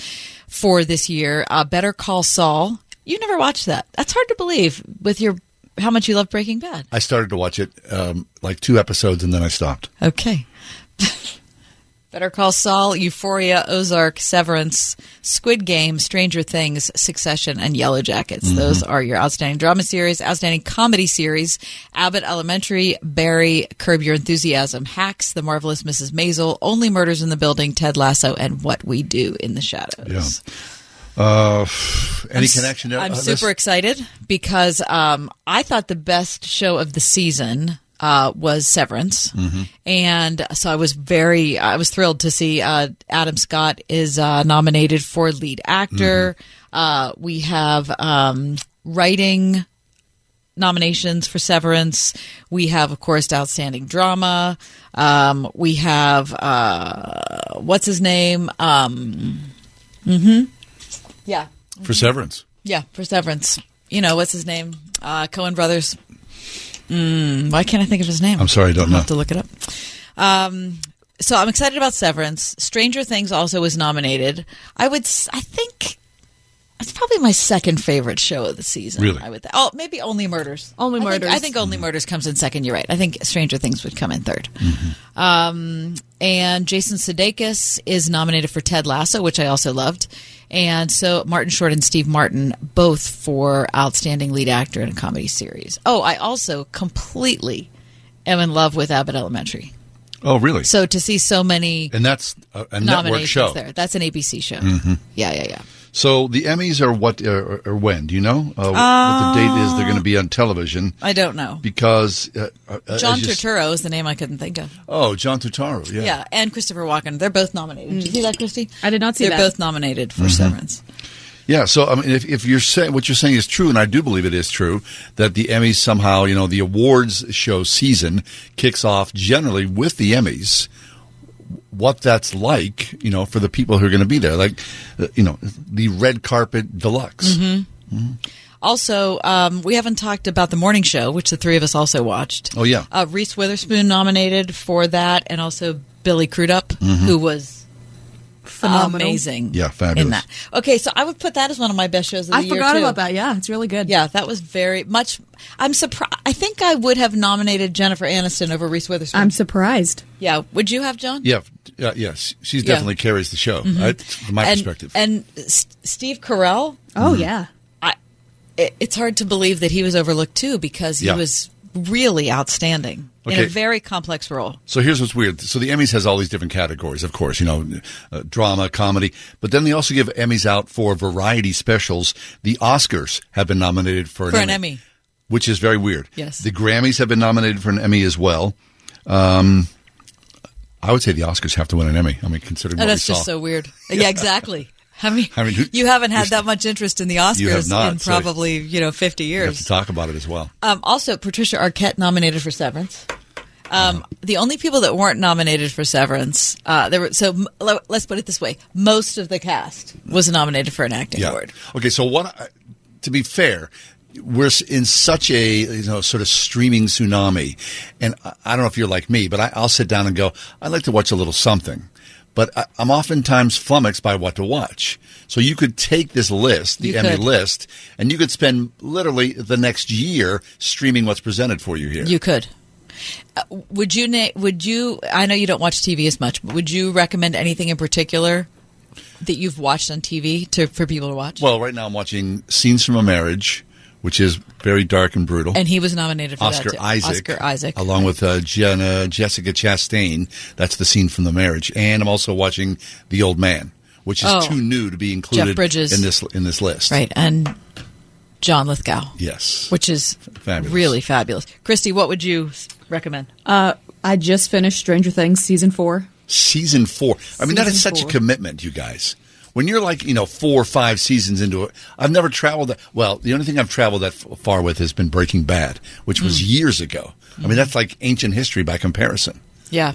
for this year, uh, Better Call Saul. You never watched that. That's hard to believe with your how much you love Breaking Bad. I started to watch it um, like two episodes, and then I stopped. Okay. Better Call Saul, Euphoria, Ozark, Severance, Squid Game, Stranger Things, Succession, and Yellow Jackets. Mm-hmm. Those are your outstanding drama series. Outstanding comedy series, Abbott Elementary, Barry, Curb Your Enthusiasm, Hacks, The Marvelous Mrs. Maisel, Only Murders in the Building, Ted Lasso, and What We Do in the Shadows. Yeah. Uh, any I'm connection? to I'm uh, super excited because um, I thought the best show of the season uh, was Severance, Mhm. and so I was very, I was thrilled to see uh, Adam Scott is uh, nominated for lead actor. Uh, we have um, writing nominations for Severance. We have, of course, outstanding drama. Um, we have uh, what's his name? Um, hmm Yeah, for Severance. yeah, for Severance. You know what's his name? Uh, Coen Brothers. Mm, why can't I think of his name? I'm sorry, I don't I'll know. Have to look it up. Um, so I'm excited about Severance. Stranger Things also was nominated. I would, I think, it's probably my second favorite show of the season. Really? I would. Th- oh, maybe Only Murders. Only I think- Murders. I think Only Murders comes in second. You're right. I think Stranger Things would come in 3rd Mm-hmm. Um, and Jason Sudeikis is nominated for Ted Lasso, which I also loved. And so Martin Short and Steve Martin, both for Outstanding Lead Actor in a Comedy Series. Oh, I also completely am in love with Abbott Elementary. Oh, really? So to see so many and that's a, a network show. there, that's an ABC show. Mhm. Yeah, yeah, yeah. So the Emmys are what uh, or when? Do you know uh, what the date is? They're going to be on television I don't know. because uh, uh, John you Turturro is the name I couldn't think of. Oh, John Turturro. Yeah. Yeah. and Christopher Walken. They're both nominated. Did you see that, Christy? I did not see They're that. both nominated for Mhm. Severance. Yeah, so I mean, if, if you're saying what you're saying is true, and I do believe it is true, that the Emmys somehow, you know, the awards show season kicks off generally with the Emmys. What that's like, you know, for the people who are going to be there. Like, uh, you know, the red carpet deluxe. Mm-hmm. Also, um, we haven't talked about the morning show, which the three of us also watched. Oh, yeah. Uh, Reese Witherspoon nominated for that, and also Billy Crudup, Mhm. who was Phenomenal. amazing. Yeah, fabulous. In that. Okay, so I would put that as one of my best shows of the I year. forgot too. about that. Yeah, it's really good. Yeah, that was very much. I'm surprised. I think I would have nominated Jennifer Aniston over Reese Witherspoon. I'm surprised. yeah, would you have, John? Yeah, uh, yes, she Yeah. definitely carries the show Mhm. right, from my and, perspective. And S- Steve Carell. Oh yeah. I, it, it's hard to believe that he was overlooked too because he Yeah. was really outstanding in a very complex role. So here's what's weird. So the Emmys has all these different categories, of course, you know, uh, drama, comedy, but then they also give Emmys out for variety specials. The Oscars have been nominated for an, For Emmy, an Emmy. which is very weird. Yes. The Grammys have been nominated for an Emmy as well. Um, I would say the Oscars have to win an Emmy. I mean, considering Oh, that's just saw. so weird. Yeah, exactly. I mean, I mean, who- you haven't had that much interest in the Oscars not, in so probably you know fifty years. to talk about it as well. Um, also, Patricia Arquette nominated for Severance. Um, Uh-huh. The only people that weren't nominated for Severance, uh, there were. So let's put it this way: most of the cast was nominated for an acting Yeah. award. Okay, so what? To be fair, we're in such a you know sort of streaming tsunami, and I I don't know if you're like me, but I, I'll sit down and go. I'd like to watch a little something, but I, I'm oftentimes flummoxed by what to watch. So you could take this list, the You Emmy could. list, and you could spend literally the next year streaming what's presented for you here. You could. Uh, would you? Na- would you? I know you don't watch TV as much, but would you recommend anything in particular that you've watched on TV to for people to watch? well, right now I'm watching Scenes from a Marriage, which is very dark and brutal. and he was nominated for Oscar that too. Isaac, Oscar Isaac. along with uh, Jenna, Jessica Chastain. That's the scene from the marriage, and I'm also watching The Old Man, which is Oh. too new to be included Bridges. in this in this list. Right, and John Lithgow. Yes. Which is Fabulous. really fabulous. Christy, what would you recommend? Uh, I just finished Stranger Things season four. Season four. I mean, that is such four. a commitment, you guys. When you're like, you know, four or five seasons into it, I've never traveled that. Well, the only thing I've traveled that f- far with has been Breaking Bad, which was Mm. years ago. I mean, that's like ancient history by comparison. Yeah.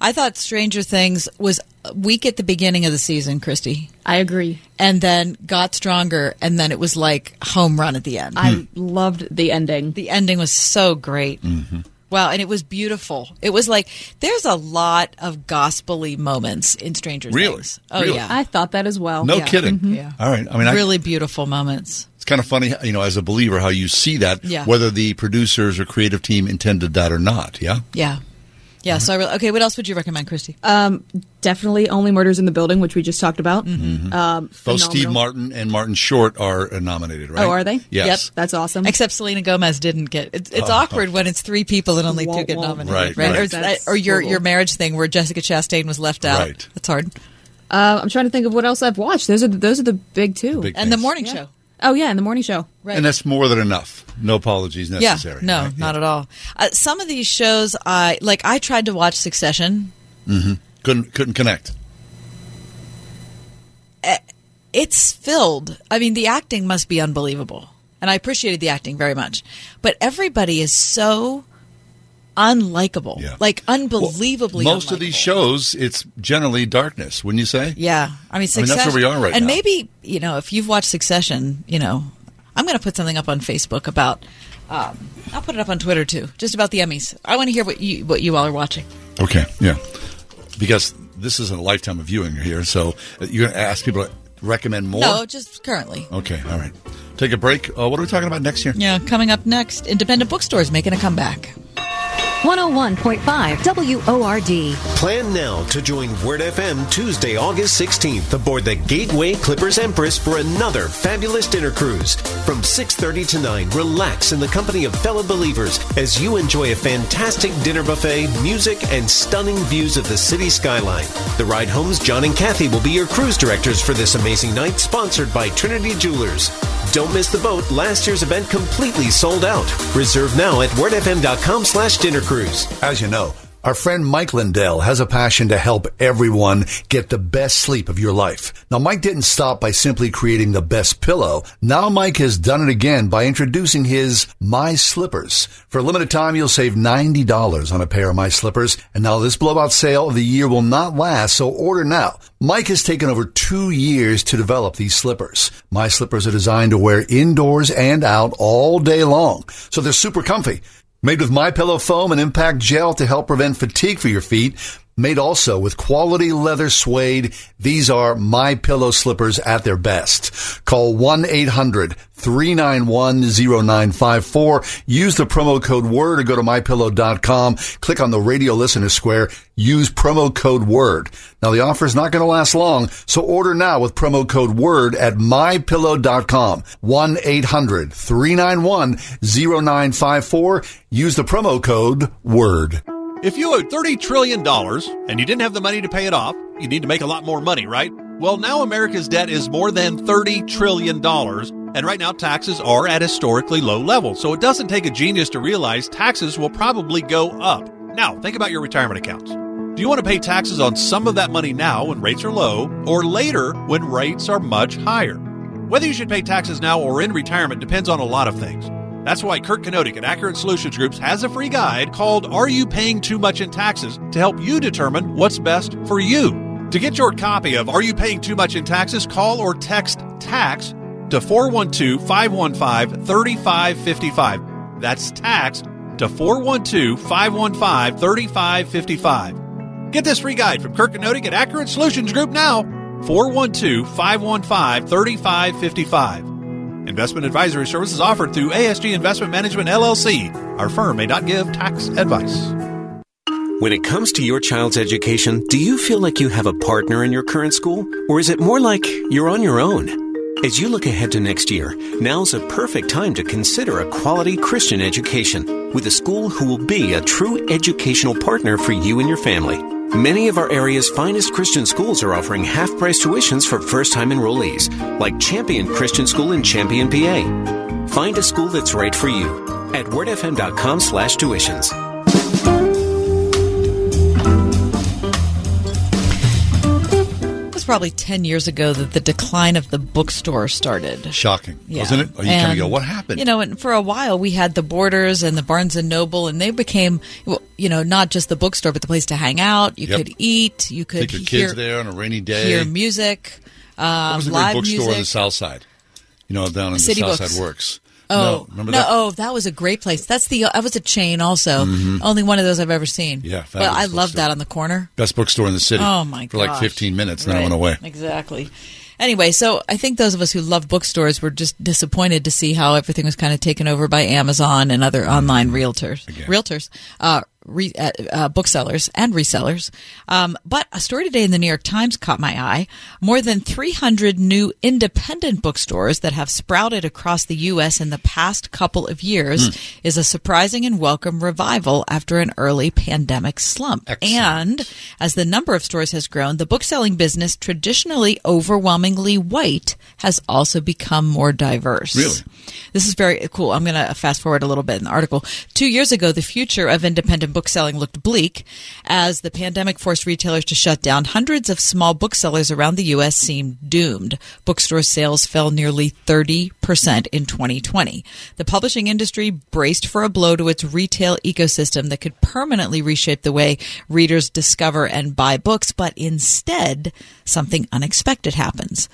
I thought Stranger Things was weak at the beginning of the season, Christy. I agree. And then got stronger, and then it was like home run at the end. I loved the ending. The ending was so great. Mm-hmm. Wow, and it was beautiful. It was like there's a lot of gospely moments in Stranger Really? Things. Oh Really? yeah, I thought that as well. No Yeah. kidding. Mhm. Yeah. All right. I mean, I, really beautiful moments. it's kind of funny, you know, as a believer, how you see that, Yeah. whether the producers or creative team intended that or not. Yeah. Yeah, yeah. So I really, okay. What else would you recommend, Christy? Um, definitely only murders in the building, which we just talked about. Mm-hmm. Um, Both Steve. Martin and Martin Short are uh, nominated, right? Oh, are they? Yes. Yep, that's awesome. Except Selena Gomez didn't get. It's, it's Oh. awkward when it's three people and only two Womp get womp. nominated, Right, right? right. Or, That's or your horrible. your marriage thing where Jessica Chastain was left out. Right. That's hard. Uh, I'm trying to think of what else I've watched. Those are the, those are the big two. Big And the things. morning Yeah. show. Oh yeah, in the morning show. Right. And that's more than enough. No apologies necessary. Yeah, no, right? not at all. Uh, some of these shows, I like. I tried to watch Succession. hmm Couldn't couldn't connect. It's filled. I mean, the acting must be unbelievable, and I appreciated the acting very much. But everybody is so unlikable, Yeah. like unbelievably. Most of these shows, it's generally darkness. Wouldn't you say? Yeah, I mean, I mean, that's where we are right and now. maybe you know, if you've watched Succession, you know, I'm going to put something up on Facebook about. Um, I'll put it up on Twitter too, just about the Emmys. I want to hear what you what you all are watching. Okay. Yeah. Because this isn't a lifetime of viewing here, so uh, you're going to ask people to recommend more. No, just currently. Okay. All right. Take a break. Uh, what are we talking about next year? Yeah, coming up next, independent bookstores making a comeback. 101.5 WORD. Plan now to join Word FM Tuesday, August 16th aboard the Gateway Clippers Empress for another fabulous dinner cruise. From 6:30 to 9, relax in the company of fellow believers as you enjoy a fantastic dinner buffet, music, and stunning views of the city skyline. The ride home's John and Kathy will be your cruise directors for this amazing night, sponsored by Trinity Jewelers. Don't miss the boat. Last year's event completely sold out. Reserve now at wordfm.com slash dinner cruise. As you know, Our friend Mike Lindell has a passion to help everyone get the best sleep of your life. Now, Mike didn't stop by simply creating the best pillow. Now, Mike has done it again by introducing his My Slippers. For a limited time, you'll save $90 on a pair of My Slippers. And now this blowout sale of the year will not last, so order now. Mike has taken over two years to develop these slippers. My Slippers are designed to wear indoors and out all day long. So they're super comfy. Made with My Pillow foam and impact gel to help prevent fatigue for your feet. Made also with quality leather suede. These are My Pillow slippers at their best. Call 1-800-391-0954. Use the promo code WORD or go to mypillow.com. Click on the radio listener square. Use promo code WORD. Now the offer is not going to last long, so order now with promo code WORD at mypillow.com. 1-800-391-0954. Use the promo code WORD. If you owed $30 trillion and you didn't have the money to pay it off, you need to make a lot more money, right? Well, now America's debt is more than $30 trillion, and right now taxes are at historically low levels. So it doesn't take a genius to realize taxes will probably go up. Now, think about your retirement accounts. Do you want to pay taxes on some of that money now when rates are low, or later when rates are much higher? Whether you should pay taxes now or in retirement depends on a lot of things. That's why Kurt Kenotic at Accurate Solutions Groups has a free guide called Are You Paying Too Much in Taxes to help you determine what's best for you. To get your copy of Are You Paying Too Much in Taxes, call or text TAX to 412 515 3555. That's TAX to 412 515 3555. Get this free guide from Kirk Kenotic at Accurate Solutions Group now. 412 515 3555. Investment advisory services offered through ASG Investment Management LLC. Our firm may not give tax advice. When it comes to your child's education, do you feel like you have a partner in your current school? Or is it more like you're on your own? As you look ahead to next year, now's a perfect time to consider a quality Christian education with a school who will be a true educational partner for you and your family. Many of our area's finest Christian schools are offering half price tuitions for first time enrollees, like Champion Christian School in Champion, PA. Find a school that's right for you at wordfm.com slash tuitions. Probably 10 years ago that the decline of the bookstore started. Shocking, Yeah. wasn't it? Oh, you kind of go, what happened? You know, and for a while we had the Borders and the Barnes and Noble, and they became, you know, not just the bookstore, but the place to hang out. You Yep. could eat. You could Take your hear, kids there on a rainy day. hear music. Um, What was the great bookstore music. on the south side? You know, down in City the south Books. side works. Oh no, remember that? Oh, that was a great place. That's the that was a chain also. Mhm. Only one of those I've ever seen. Yeah, but I love that on the corner. Best bookstore in the city. Oh, my For like 15 minutes, then I went away. Exactly. Anyway, so I think those of us who love bookstores were just disappointed to see how everything was kind of taken over by Amazon and other online realtors, realtors, uh, re, uh, uh, booksellers and resellers. Um, but a story today in the New York Times caught my eye. More than 300 new independent bookstores that have sprouted across the U.S. in the past couple of years Hmm. is a surprising and welcome revival after an early pandemic slump. And as the number of stores has grown, the bookselling business, traditionally overwhelmingly white, has also become more diverse. Really? This is very cool. I'm going to fast forward a little bit in the article. Two years ago, the future of independent bookselling looked bleak as the pandemic forced retailers to shut down. Hundreds of small booksellers around the U.S. seemed doomed. Bookstore sales fell nearly 30% in 2020. The publishing industry braced for a blow to its retail ecosystem that could permanently reshape the way readers discover and buy books, but instead, something unexpected happens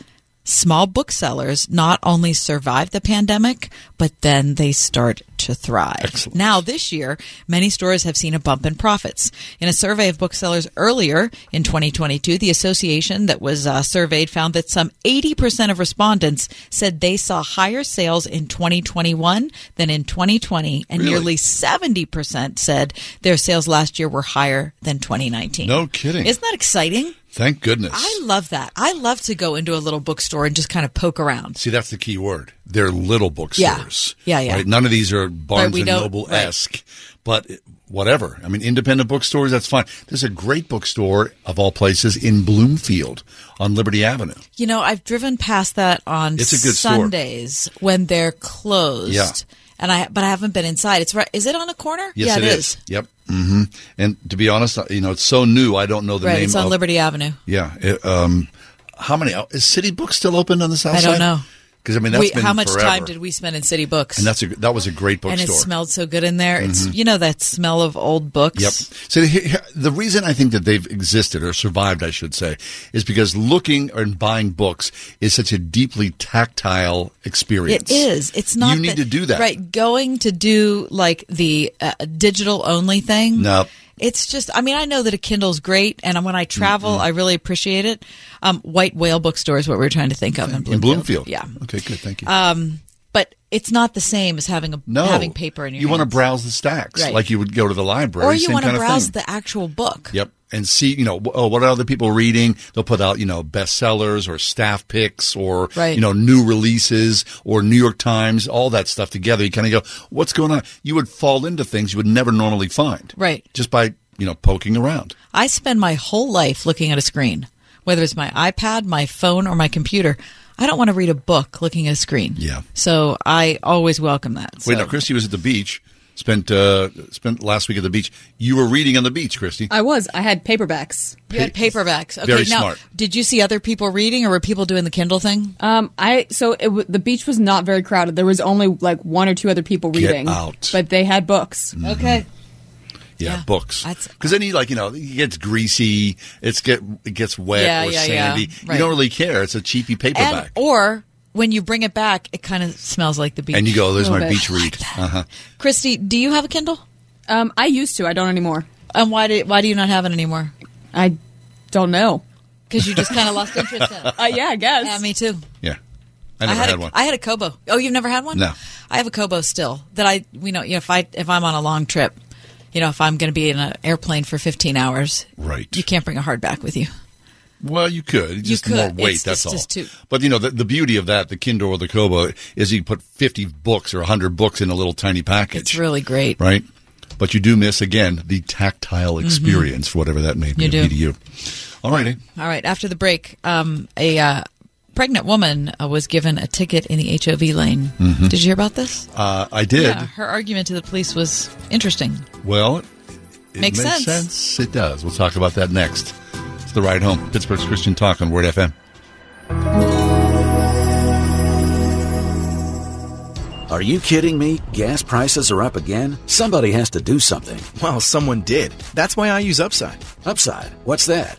small booksellers not only survive the pandemic, but then they start to thrive. Now, this year, many stores have seen a bump in profits. In a survey of booksellers earlier in 2022, the association that was uh, surveyed found that some 80% of respondents said they saw higher sales in 2021 than in 2020, and Really? nearly 70% said their sales last year were higher than 2019. No kidding. Isn't that exciting? Thank goodness. I love that. I love to go into a little bookstore and just kind of poke around. See, that's the key word. They're little bookstores. Yeah, yeah. Right? None of these are Barnes we and Noble esque, but whatever. I mean, independent bookstores, that's fine. There's a great bookstore of all places in Bloomfield on Liberty Avenue. You know, I've driven past that on It's a good store. Sundays when they're closed. Yeah. And I but I haven't been inside. It's right. Is it on a corner? Yes, yeah, it is. Yep. Mm-hmm. And to be honest, you know, it's so new. I don't know the Right, name. it's on of, Liberty Avenue. Yeah. it, um, how many? Is City Book still open on the south side? I don't know. Because I mean, that's We- been how much forever. time did we spend in City Books? And that's a that was a great bookstore. and it smelled so good in there. It's Mhm. you know that smell of old books. Yep. So he- he- the reason I think that they've existed or survived, I should say, is because looking and buying books is such a deeply tactile experience. It is. It's not. You need the- to do that. right? Going to do like the uh, digital only thing. No. It's just. I mean, I know that a Kindle's great, and when I travel, I really appreciate it. Um, White Whale Bookstore is what we are trying to think of in Bloomfield. In Bloomfield. Yeah. Okay. Good. Thank you. Um, but it's not the same as having a no. having paper in your. You want to browse the stacks Right. like you would go to the library. or you want to browse the actual book. Yep. And see, you know, oh, what are other people reading? They'll put out, you know, bestsellers or staff picks or, Right. you know, new releases or New York Times, all that stuff together. You kind of go, what's going on? You would fall into things you would never normally find. Right. Just by, you know, poking around. I spend my whole life looking at a screen, whether it's my iPad, my phone, or my computer. I don't want to read a book looking at a screen. Yeah. So I always welcome that. So. Wait, now, Christy was at the beach, spent, uh, spent last week at the beach. You were reading on the beach, Christy. I was. I had paperbacks. You had paperbacks. Okay, Very now smart. did you see other people reading, or were people doing the Kindle thing? Um, I so it, w- the beach was not very crowded. There was only like one or two other people Get reading. out. But they had books. Okay. Yeah, books. Because then you like, you know, it gets greasy, it's get it gets wet Yeah, or yeah, yeah. sandy. Right. You don't really care. It's a cheapy paperback. And, or when you bring it back, it kind of smells like the beach. And you go, "There's my bit. beach read." Uh-huh. Christy, do you have a Kindle? Um, I used to. I don't anymore. And why do why do you not have it anymore? I don't know. Because you just kind of lost interest in it. Uh, yeah, I guess. Yeah, me too. Yeah, I never had, had, a, one. I had a Kobo. Oh, you've never had one? No. I have a Kobo still. That I, you know, you know, if I if I'm on a long trip, you know, if I'm going to be in an airplane for 15 hours, right? You can't bring a hardback with you. Well, you could. Just could. more weight. It's- that's it's all. just too- But you know, the, the beauty of that, the Kindle or the Kobo, is you put fifty books or hundred books in a little tiny package. It's really great. right? But you do miss again the tactile experience, whatever that may be, Mm-hmm. You do. to you. All righty. All right. After the break, um, a uh, pregnant woman uh, was given a ticket in the HOV lane. Mhm. Did you hear about this? Uh, I did. Yeah, her argument to the police was interesting. Well, it Makes makes sense. It does. We'll talk about that next. It's the ride home. Pittsburgh's Christian Talk on Word FM. Are you kidding me? Gas prices are up again? Somebody has to do something. Well, someone did. That's why I use Upside. Upside? What's that?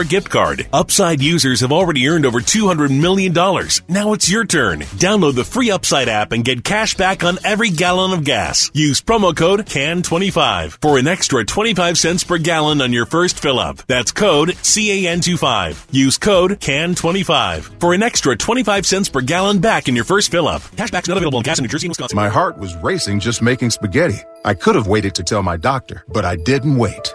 a gift card. Upside users have already earned over $200 million. Now it's your turn. Download the free Upside app and get cash back on every gallon of gas. Use promo code CAN25 for an extra 25 cents per gallon on your first fill up. That's code CAN25. Use code CAN25 for an extra 25 cents per gallon back in your first fill up. Cashback's not available in gas in New Jersey and Wisconsin. My heart was racing just making spaghetti. I could have waited to tell my doctor, but I didn't wait.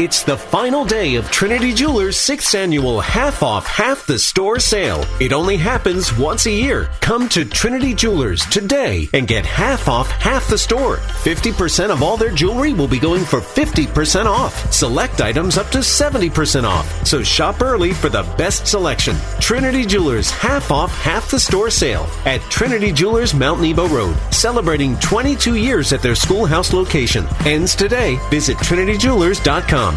It's the final day of Trinity Jewelers' sixth annual half off half the store sale. It only happens once a year. Come to Trinity Jewelers today and get half off half the store. 50% of all their jewelry will be going for 50% off. Select items up to 70% off. So shop early for the best selection. Trinity Jewelers half off half the store sale at Trinity Jewelers Mount Nebo Road, celebrating 22 years at their schoolhouse location. Ends today. Visit trinityjewelers.com.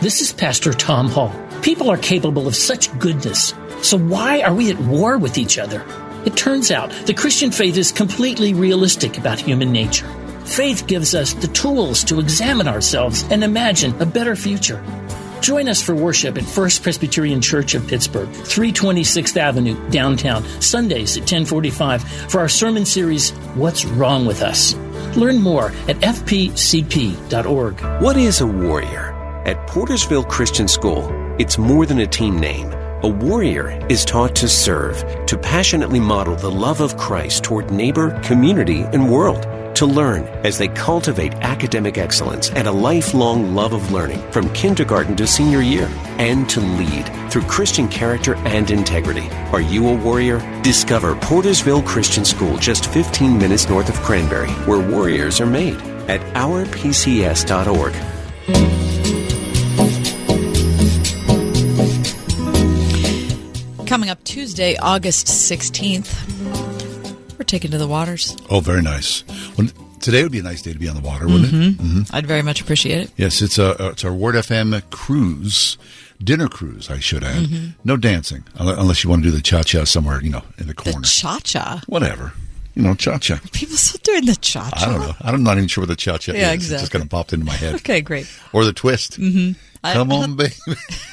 This is Pastor Tom Hall. People are capable of such goodness. So why are we at war with each other? It turns out the Christian faith is completely realistic about human nature. Faith gives us the tools to examine ourselves and imagine a better future. Join us for worship at First Presbyterian Church of Pittsburgh, 326th Avenue, downtown, Sundays at 1045 for our sermon series, What's Wrong with Us? Learn more at fpcp.org. What is a warrior? At Portersville Christian School, it's more than a team name. A warrior is taught to serve, to passionately model the love of Christ toward neighbor, community, and world. To learn as they cultivate academic excellence and a lifelong love of learning from kindergarten to senior year. And to lead through Christian character and integrity. Are you a warrior? Discover Portersville Christian School just 15 minutes north of Cranberry, where warriors are made at ourpcs.org. Coming up Tuesday, August 16th, we're taking to the waters. Oh, very nice. Well, today would be a nice day to be on the water, wouldn't Mhm. it? Mm-hmm. I'd very much appreciate it. Yes, it's a it's our Word FM cruise, dinner cruise. I should add. Mhm. No dancing unless you want to do the cha cha somewhere, you know, in the corner. The cha cha. Whatever, you know, cha cha. People still doing the cha cha. I don't know. I'm not even sure what the cha cha Yeah, is. It just kind of popped into my head. Okay, great. Or the twist. Mm-hmm. Come on, baby.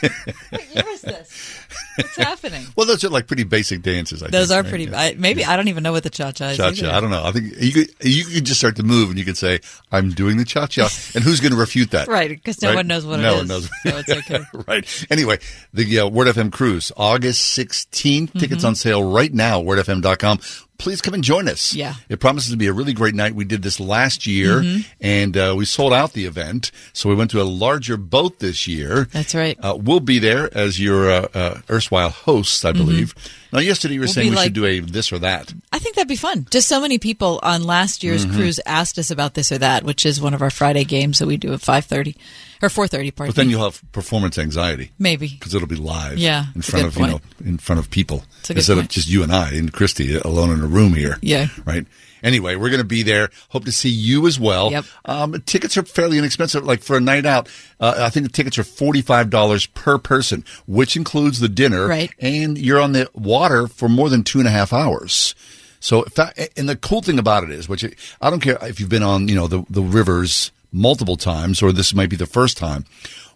Where is this? What's happening? well, those are like pretty basic dances. I Those think, are right? pretty. Yeah. I, maybe I don't even know what the cha cha is. Cha cha. I don't know. I think you could you could just start to move, and you could say, "I'm doing the cha cha," and who's going to refute that? right, because no one knows what it no one knows. so it's okay. right. Anyway, the uh, Word FM cruise, August 16th. Tickets Mhm. on sale right now. WordFM.com. Please come and join us. Yeah. It promises to be a really great night. We did this last year, Mhm. and uh, we sold out the event, so we went to a larger boat this year. That's right. Uh, we'll be there as your uh, uh, erstwhile hosts, I believe. Now, yesterday you were Mm-hmm. We'll saying we like- should do a this or that. I think that'd be fun. Just so many people on last year's Mhm. cruise asked us about this or that, which is one of our Friday games that we do at five thirty or four thirty. Pardon But then me. you'll have performance anxiety. Maybe. Because it'll be live. Yeah, In front of, you know, in front of people. It's a good Instead point. of just you and I and Christy alone in a room here. Yeah. Right. Anyway, we're going to be there. Hope to see you as well. Yep. Um, tickets are fairly inexpensive. Like for a night out, uh, I think the tickets are $45 per person, which includes the dinner. Right. And you're on the water for more than two and a half hours. So, if that, and the cool thing about it is, which I don't care if you've been on, you know, the, the rivers multiple times or this might be the first time.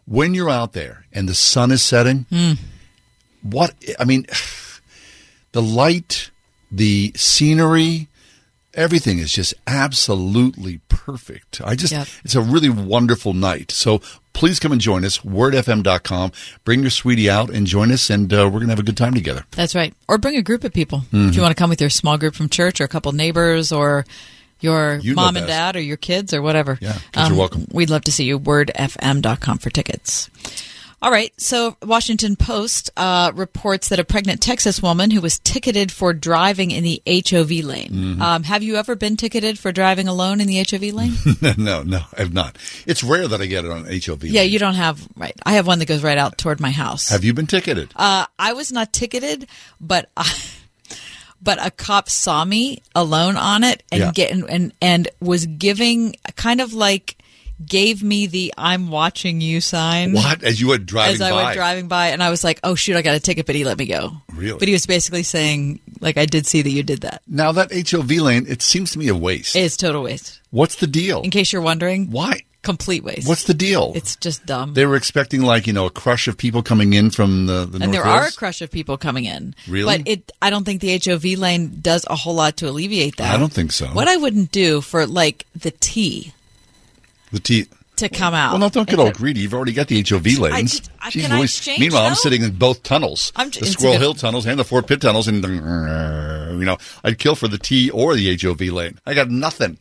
When you're out there and the sun is setting, Mm. what, I mean, the light, the scenery, everything is just absolutely perfect. I just, Yep. it's a really wonderful night. So please come and join us, wordfm.com. Bring your sweetie out and join us, and uh, we're going to have a good time together. That's right. Or bring a group of people. Mhm. If you want to come with your small group from church or a couple neighbors or your You mom and dad or your kids or whatever. Yeah, kids are welcome. We'd love to see you. WordFM.com for tickets. All right. So, Washington Post uh, reports that a pregnant Texas woman who was ticketed for driving in the HOV lane. Mhm. Um, have you ever been ticketed for driving alone in the HOV lane? no, no, I have not. It's rare that I get it on HOV. yeah, you don't have, right. I have one that goes right out toward my house. Have you been ticketed? Uh, I was not ticketed, but I, but a cop saw me alone on it and Yeah. get and and was giving kind of like gave me the "I'm watching you" sign. What? As you were driving As I by? went driving by, and I was like, "Oh shoot, I got a ticket," but he let me go. Really? But he was basically saying, like, I did see that you did that. Now that HOV lane, it seems to me a waste. It's total waste. What's the deal? In case you're wondering, why complete waste? What's the deal? It's just dumb. They were expecting like you know a crush of people coming in from the, the and North there are a crush of people coming in. Really? But it, I don't think the HOV lane does a whole lot to alleviate that. I don't think so. What I wouldn't do for like the T the T. to come out. Well, no, don't get all greedy. You've already got the HOV lanes. I- Jeez can I Louise. exchange, Meanwhile, I'm sitting in both tunnels, I'm- the Squirrel Hill tunnels and the Fort Pitt tunnels, and you know, I'd kill for the T or the HOV lane. I got nothing.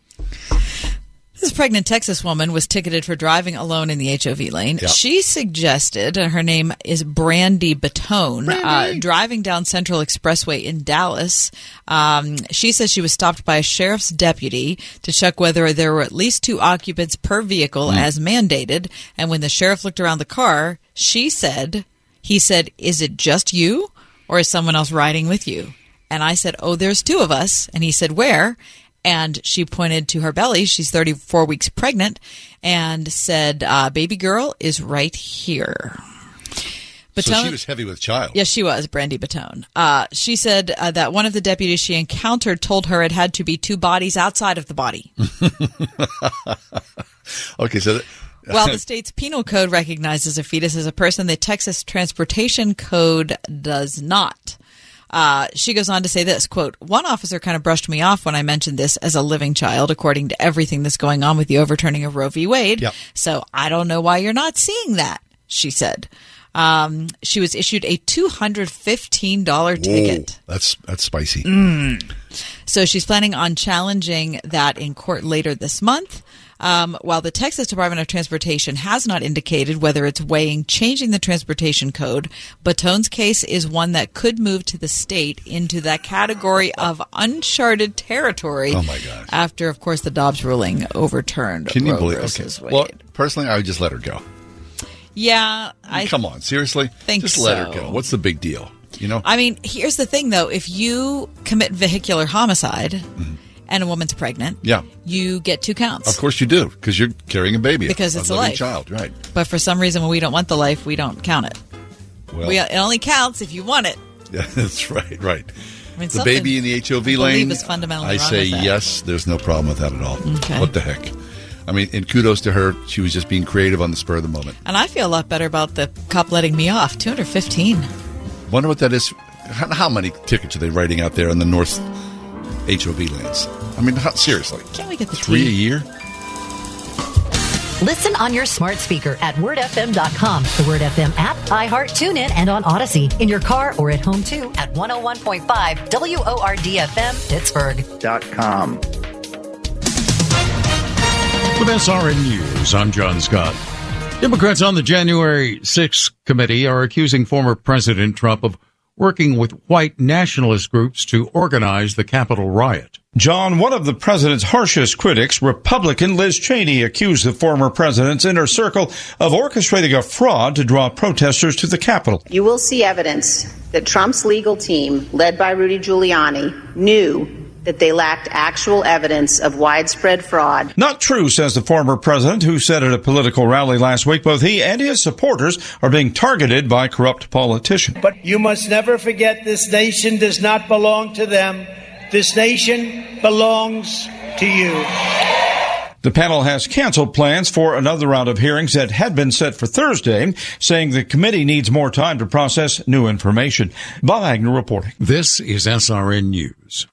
This pregnant Texas woman was ticketed for driving alone in the HOV lane. Yeah. She suggested, and her name is Brandy Bottone, uh, driving down Central Expressway in Dallas. Um, she says she was stopped by a sheriff's deputy to check whether there were at least two occupants per vehicle Hmm. as mandated. And when the sheriff looked around the car, she said, he said, Is it just you or is someone else riding with you? And I said, Oh, there's two of us. And he said, Where? And she pointed to her belly. She's 34 weeks pregnant and said, uh, Baby girl is right here. so Bottone- she was heavy with child. Yes, she was, Brandy Bottone. Uh, she said uh, that one of the deputies she encountered told her it had to be two bodies outside of the body. okay, so. That, While the state's penal code recognizes a fetus as a person, the Texas Transportation Code does not. Uh, she goes on to say this quote one officer kind of brushed me off when i mentioned this as a living child according to everything that's going on with the overturning of roe v wade Yep. so i don't know why you're not seeing that she said um, she was issued a $215 ticket Whoa, that's that's spicy. Mm. So she's planning on challenging that in court later this month. Um, while the Texas Department of Transportation has not indicated whether it's weighing changing the transportation code, Bottone's case is one that could move to the state into that category of uncharted territory. Oh my gosh! After, of course, the Dobbs ruling overturned. Can you Roe believe? Okay. Wade. Well, personally, I would just let her go. yeah, I Come on, seriously, think just let her so. go. What's the big deal? You know, I mean, here's the thing, though: if you commit vehicular homicide Mm-hmm. And a woman's pregnant, yeah. you get two counts. Of course you do, because you're carrying a baby. Because it's a living life. child, right? But for some reason, when we don't want the life, we don't count it. Well, we, it only counts if you want it. yeah, that's right, right. I mean, the baby in the HOV lane. is fundamentally I say yes. There's no problem with that at all. Okay. What the heck? I mean, and kudos to her. She was just being creative on the spur of the moment. And I feel a lot better about the cop letting me off. 215. Wonder what that is. How, how many tickets are they writing out there in the North HOV lanes? I mean, how, seriously, Can't we get the three a year? Listen on your smart speaker at wordfm.com, the Word FM app, iHeart, TuneIn, and on Audacy. In your car or at home too at 101.5 WORDFM Pittsburgh. Dot com. With SRN News, I'm John Scott. Democrats on the January 6th committee are accusing former President Trump of working with white nationalist groups to organize the Capitol riot. John, one of the president's harshest critics, Republican Liz Cheney, accused the former president's inner circle of orchestrating a fraud to draw protesters to the Capitol. You will see evidence that Trump's legal team, led by Rudy Giuliani, knew that they lacked actual evidence of widespread fraud. Not true, says the former president, who said at a political rally last week both he and his supporters are being targeted by corrupt politicians. But you must never forget this nation does not belong to them. This nation belongs to you. The panel has canceled plans for another round of hearings that had been set for Thursday, saying the committee needs more time to process new information. Bob Agnew reporting. This is SRN News.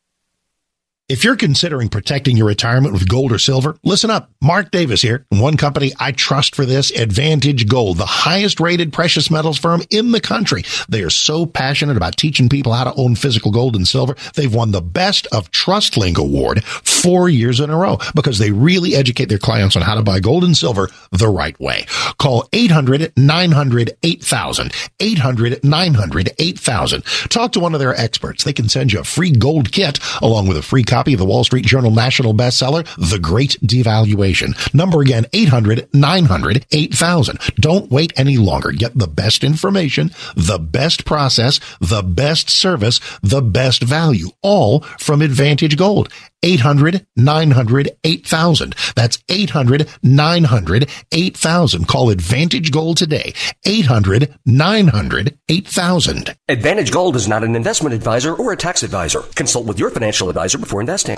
If you're considering protecting your retirement with gold or silver, listen up. Mark Davis here. One company I trust for this, Advantage Gold, the highest rated precious metals firm in the country. They are so passionate about teaching people how to own physical gold and silver. They've won the Best of TrustLink award four years in a row because they really educate their clients on how to buy gold and silver the right way. Call 800-900-8000. 800-900-8000. Talk to one of their experts. They can send you a free gold kit along with a free copy of the Wall Street Journal national bestseller, The Great Devaluation. Number again, 800-900-8000. Don't wait any longer. Get the best information, the best process, the best service, the best value, all from Advantage Gold. 800 900 8000. That's 800 900 8000. Call Advantage Gold today. 800 900 8000. Advantage Gold is not an investment advisor or a tax advisor. Consult with your financial advisor before investing.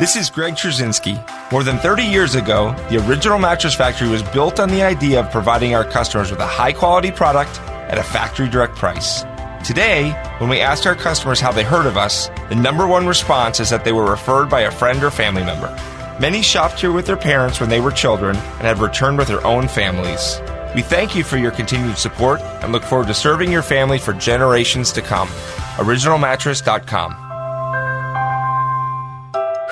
This is Greg Trzcinski. More than 30 years ago, the original mattress factory was built on the idea of providing our customers with a high quality product at a factory direct price. Today, when we ask our customers how they heard of us, the number one response is that they were referred by a friend or family member. Many shopped here with their parents when they were children and have returned with their own families. We thank you for your continued support and look forward to serving your family for generations to come. OriginalMattress.com.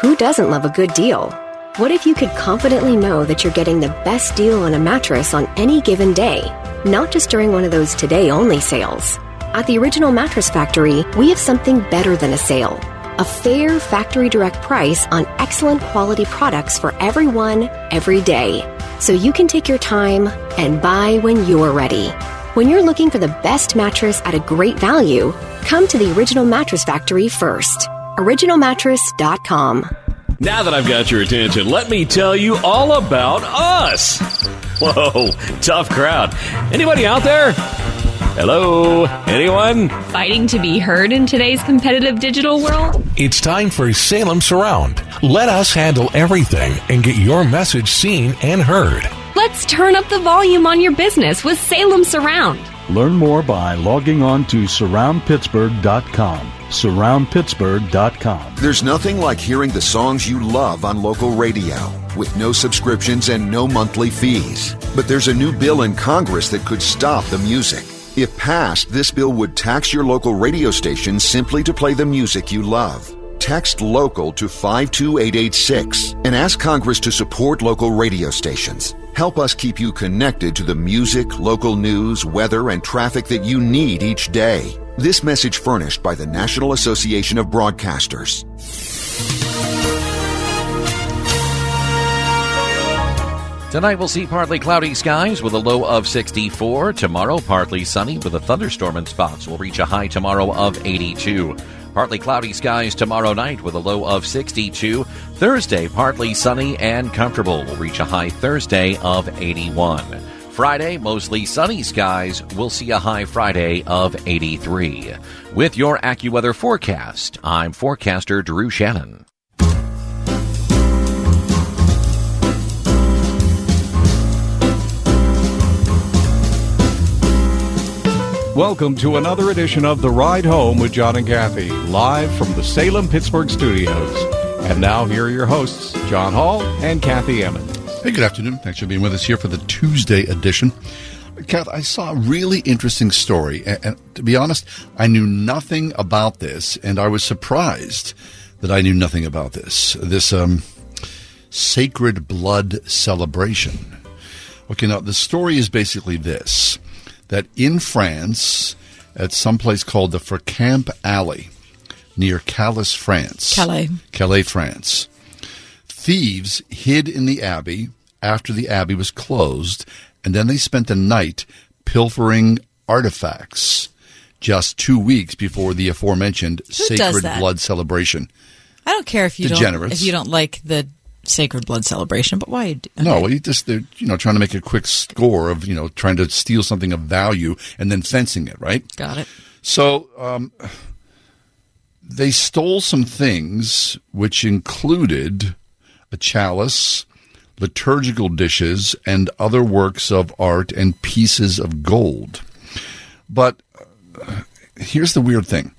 Who doesn't love a good deal? What if you could confidently know that you're getting the best deal on a mattress on any given day, not just during one of those today only sales? At the Original Mattress Factory, we have something better than a sale. A fair factory direct price on excellent quality products for everyone, every day. So you can take your time and buy when you're ready. When you're looking for the best mattress at a great value, come to the Original Mattress Factory first. OriginalMattress.com. Now that I've got your attention, let me tell you all about us. Whoa, tough crowd. Anybody out there? Hello? Anyone? Fighting to be heard in today's competitive digital world? It's time for Salem Surround. Let us handle everything and get your message seen and heard. Let's turn up the volume on your business with Salem Surround. Learn more by logging on to surroundpittsburgh.com. Surroundpittsburgh.com. There's nothing like hearing the songs you love on local radio with no subscriptions and no monthly fees. But there's a new bill in Congress that could stop the music. If passed, this bill would tax your local radio station simply to play the music you love. Text local to 52886 and ask Congress to support local radio stations. Help us keep you connected to the music, local news, weather, and traffic that you need each day. This message furnished by the National Association of Broadcasters. Tonight we'll see partly cloudy skies with a low of 64. Tomorrow, partly sunny with a thunderstorm in spots. We'll reach a high tomorrow of 82. Partly cloudy skies tomorrow night with a low of 62. Thursday, partly sunny and comfortable. We'll reach a high Thursday of 81. Friday, mostly sunny skies. We'll see a high Friday of 83. With your AccuWeather forecast, I'm forecaster Drew Shannon. Welcome to another edition of The Ride Home with John and Kathy, live from the Salem Pittsburgh studios. And now, here are your hosts, John Hall and Kathy Emmons. Hey, good afternoon. Thanks for being with us here for the Tuesday edition. Kath, I saw a really interesting story. And, to be honest, I knew nothing about this, and I was surprised that I knew nothing about this. This um, sacred blood celebration. Okay, now the story is basically this that in France, at some place called the Fécamp Abbey near Calais, France. Calais. Calais, France. Thieves hid in the abbey after the abbey was closed, and then they spent the night pilfering artifacts just two weeks before the aforementioned Who sacred blood celebration. I don't care if you don't if you don't like the sacred blood celebration, but why? do- No, he just they're you know trying to make a quick score of you know trying to steal something of value and then fencing it, right? Got it. So um, they stole some things, which included a chalice, liturgical dishes, and other works of art and pieces of gold. But uh, here's the weird thing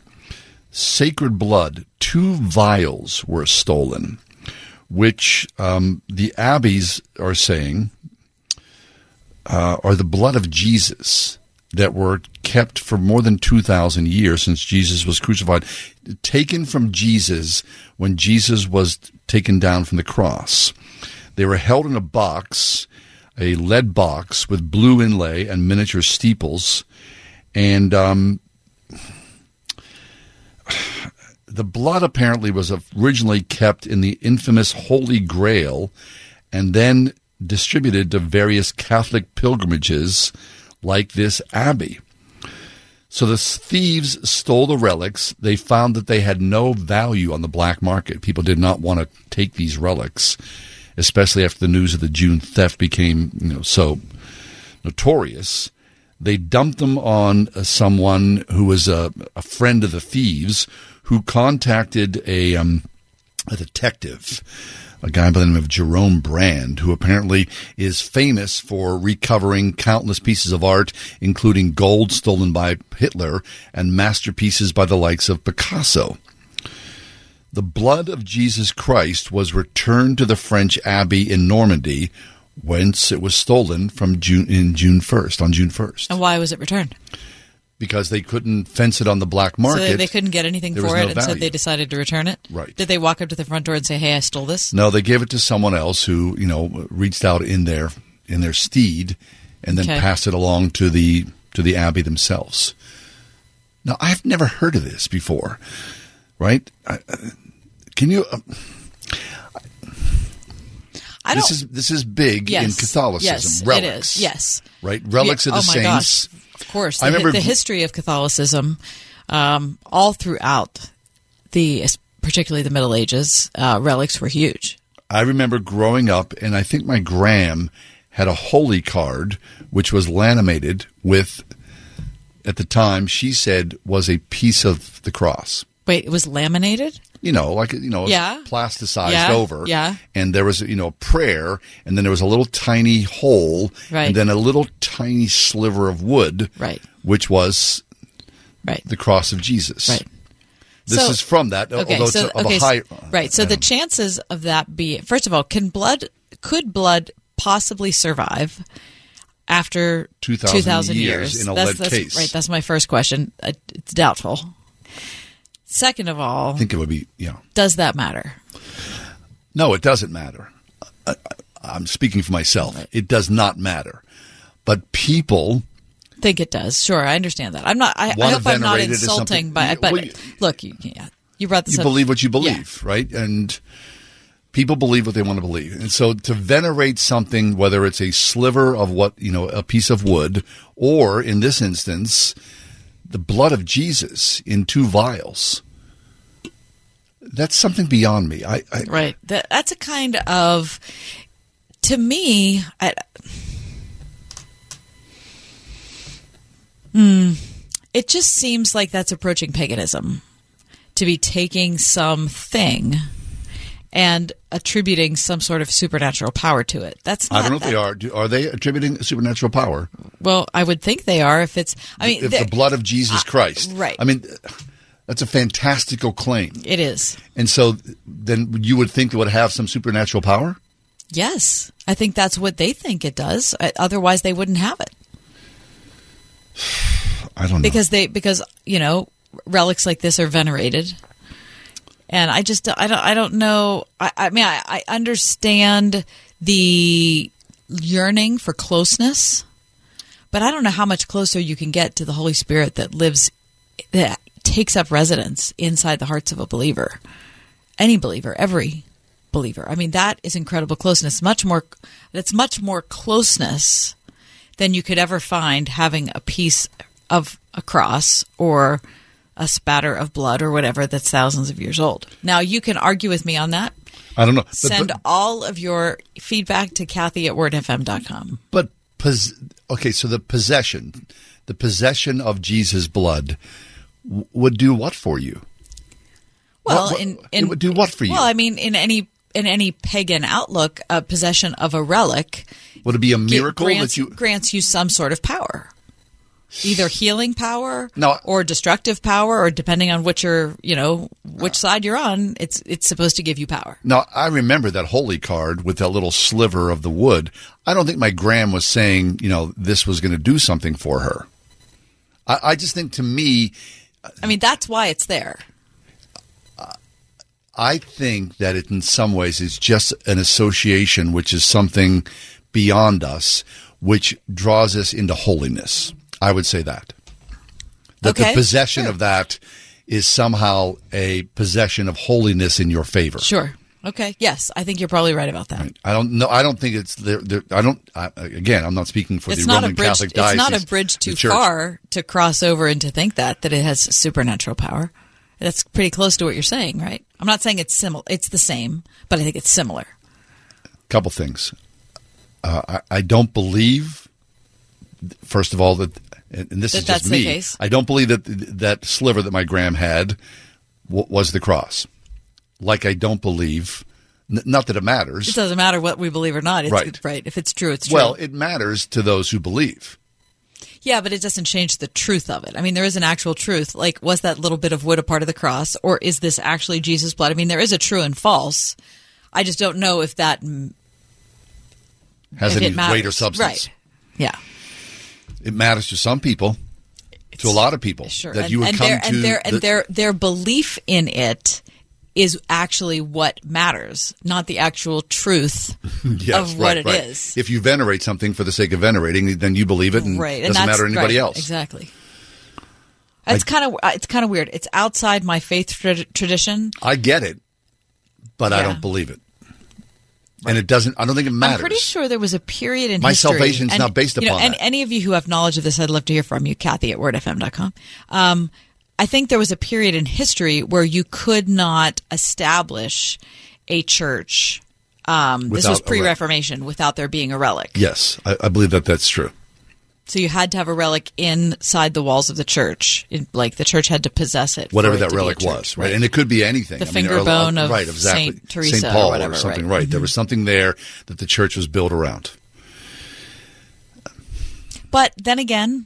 sacred blood, two vials were stolen, which um, the abbeys are saying uh, are the blood of Jesus that were kept for more than 2,000 years since Jesus was crucified, taken from Jesus when Jesus was taken down from the cross. They were held in a box, a lead box with blue inlay and miniature steeples. And um, the blood apparently was originally kept in the infamous Holy Grail and then distributed to various Catholic pilgrimages like this abbey. So the thieves stole the relics. They found that they had no value on the black market. People did not want to take these relics, especially after the news of the June theft became, you know, so notorious. They dumped them on uh, someone who was a, a friend of the thieves, who contacted a um, a detective, a guy by the name of Jerome Brand, who apparently is famous for recovering countless pieces of art, including gold stolen by Hitler and masterpieces by the likes of Picasso. The blood of Jesus Christ was returned to the French abbey in Normandy, whence it was stolen from June in June first on June first And why was it returned? Because they couldn't fence it on the black market. So they, couldn't get anything There for it, no and so they decided to return it. Right. Did they walk up to the front door and say, "Hey, I stole this"? No, they gave it to someone else who you know reached out in their in their steed, and then Okay. passed it along to the to the abbey themselves. Now, I've never heard of this before, right? I, I- can you? Uh, I this don't- this is this is big in Catholicism. Yes, relics, it is. Yes. right. Relics Yeah, of the oh saints. Gosh. Of course. I The, remember the history of Catholicism, um, all throughout the, particularly the Middle Ages, uh, relics were huge. I remember growing up, and I think my gram had a holy card, which was laminated with at the time she said was a piece of the cross. Wait, it was laminated? You know, like you know, Yeah. plasticized Yeah, over. yeah. And there was you know a prayer, and then there was a little tiny hole, Right. and then a little tiny sliver of wood, Right. which was right the cross of Jesus. Right. This So- is from that, Okay, although so okay, a so- high. right. So the chances of that be first of all, can blood could blood possibly survive after 2,000 years in a that's, lead that's, case. Right. That's my first question. Uh, It's doubtful. Second of all, I think it would be yeah. does that matter? No, it doesn't matter. I, I'm speaking for myself. It does not matter. But people think it does. Sure, I understand that. I'm not. I, I hope I'm not venerate it as insulting, but but well, you- look, you, yeah, you brought this you up. believe what you Yeah. believe, right? And people believe what they want to believe. And so to venerate something, whether it's a sliver of what, you know, a piece of wood, or in this instance, the blood of Jesus in two vials, that's something beyond me. I, I Right. That, that's a kind of, to me, I, Hmm. it just seems like that's approaching paganism to be taking something and attributing some sort of supernatural power to it. That's not I don't know if they are. Do, are they attributing supernatural power? Well, I would think they are if it's. I mean, if the blood of Jesus Christ, right. I mean, that's a fantastical claim. it is. And so then you would think it would have some supernatural power? Yes, I think that's what they think it does. Uh, Otherwise, they wouldn't have it. I don't know. because they because you know relics like this are venerated and i just i don't i don't know. I, I mean I, I understand the yearning for closeness but i don't know how much closer you can get to the holy spirit that lives that takes up residence inside the hearts of a believer. Any believer every believer. I mean that is incredible closeness. Much more that's much more closeness than you could ever find having a piece of a cross or a spatter of blood or whatever that's thousands of years old. Now, you can argue with me on that. I don't know. But, Send but, all of your feedback to Kathy at wordfm.com. but pos- okay, so the possession, the possession of Jesus' blood w- would do what for you? Well, What- what- in, it would do what for you? Well, I mean, in any in any pagan outlook, a possession of a relic Would it be a miracle grants, that you? grants you some sort of power. Either healing power No. or destructive power, or depending on which you're, you know, which uh, side you're on, it's it's supposed to give you power. Now I remember that holy card with that little sliver of the wood. I don't think my gram was saying, you know, this was going to do something for her. I, I just think to me, I mean, that's why it's there. I think that it in some ways is just an association, which is something beyond us, which draws us into holiness. I would say that. That Okay, the possession of that is somehow a possession of holiness in your favor. Sure. Okay. Yes, I think you're probably right about that. I don't know. I don't think it's there. there I don't. I, again, I'm not speaking for it's the Roman bridge. Catholic It's not a bridge too far to cross over and to think that that it has supernatural power. That's pretty close to what you're saying, right? I'm not saying it's similar. It's the same, but I think it's similar. couple things. Uh, I, I don't believe, first of all, that, and this That is that's just the me. case? I don't believe that that sliver that my gram had w- was the cross. Like I don't believe, n- not that it matters. It doesn't matter what we believe or not. It's, Right. Right. If it's true, it's true. well, it matters to those who believe. yeah, but it doesn't change the truth of it. I mean, there is an actual truth. Like, was that little bit of wood a part of the cross, or is this actually Jesus' blood? I mean, there is a true and false. I just don't know if that Has if any weight or substance? Right. Yeah. It matters to some people, to a lot of people, Sure. that and, you would and come their, to. and their and their their belief in it is actually what matters, not the actual truth Yes, of what right, it right. is. If you venerate something for the sake of venerating, then you believe it, and right. it doesn't matter to anybody right, else. Exactly. It's kind of it's kind of weird. It's outside my faith tra- tradition. I get it, but I don't believe it. And it doesn't. I don't think it matters. I'm pretty sure there was a period in My history. salvation's and, not based you know, upon and that. any of you who have knowledge of this, I'd love to hear from you, Kathy at wordfm.com. Um, I think there was a period in history where you could not establish a church. Um, this was pre-Reformation without there being a relic. Yes, I, I believe that that's true. So you had to have a relic inside the walls of the church. It, like the church had to possess it. whatever it that relic church. was, right? And it could be anything. The I mean, finger or a- bone uh, of right, exactly. Saint Teresa Saint or Paul whatever, something, right. right? There was something there that the church was built around. But then again,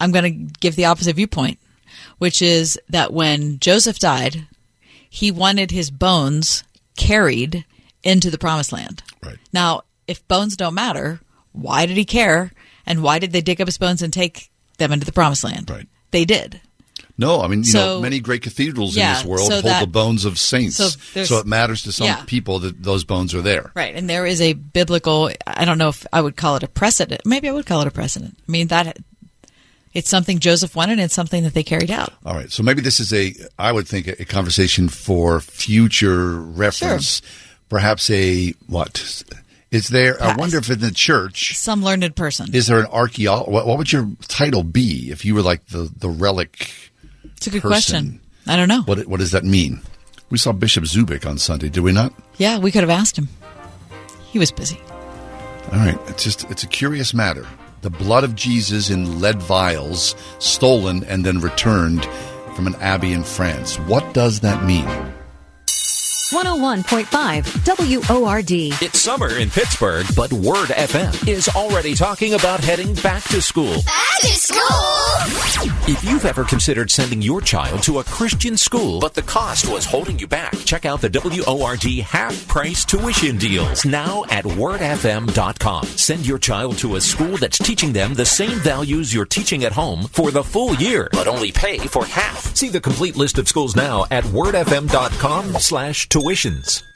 I'm going to give the opposite viewpoint, which is that when Joseph died, he wanted his bones carried into the promised land. Right. Now, if bones don't matter, why did he care? And why did they dig up his bones and take them into the promised land? Right. They did. No, I mean, you So- know, many great cathedrals Yeah, in this world so hold that- the bones of saints. so So, it matters to some yeah. people that those bones are there. Right. And there is a biblical, I don't know if I would call it a precedent. Maybe I would call it a precedent. I mean, that it's something Joseph wanted and it's something that they carried out. All right. So maybe this is a, I would think, a, a conversation for future reference. Perhaps a, what? Is there, I wonder if in the church, Some learned person. is there an archaeologist? What, what would your title be if you were like the, the relic? It's a good person? question. I don't know. What, what does that mean? We saw Bishop Zubik on Sunday, did we not? Yeah, we could have asked him. He was busy. All right. It's just, it's a curious matter. The blood of Jesus in lead vials, stolen and then returned from an abbey in France. What does that mean? 101.5 WORD. It's summer in Pittsburgh, but Word FM is already talking about heading back to school. Back to school! If you've ever considered sending your child to a Christian school, but the cost was holding you back, check out the WORD half price tuition deals now at wordfm.com. Send your child to a school that's teaching them the same values you're teaching at home for the full year, but only pay for half. See the complete list of schools now at wordfm.com slash tuitions.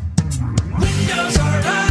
Windows are up.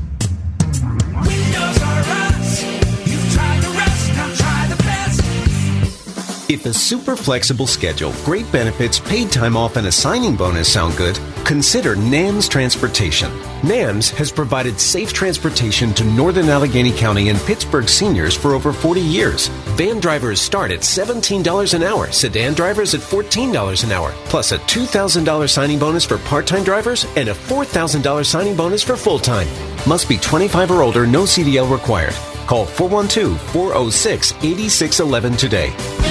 If a super flexible schedule, great benefits, paid time off, and a signing bonus sound good, consider NAMS Transportation. NAMS has provided safe transportation to Northern Allegheny County and Pittsburgh seniors for over 40 years. Van drivers start at $17 an hour, sedan drivers at $14 an hour, plus a $2,000 signing bonus for part time drivers and a $4,000 signing bonus for full time. Must be 25 or older, no CDL required. Call 412 406 8611 today.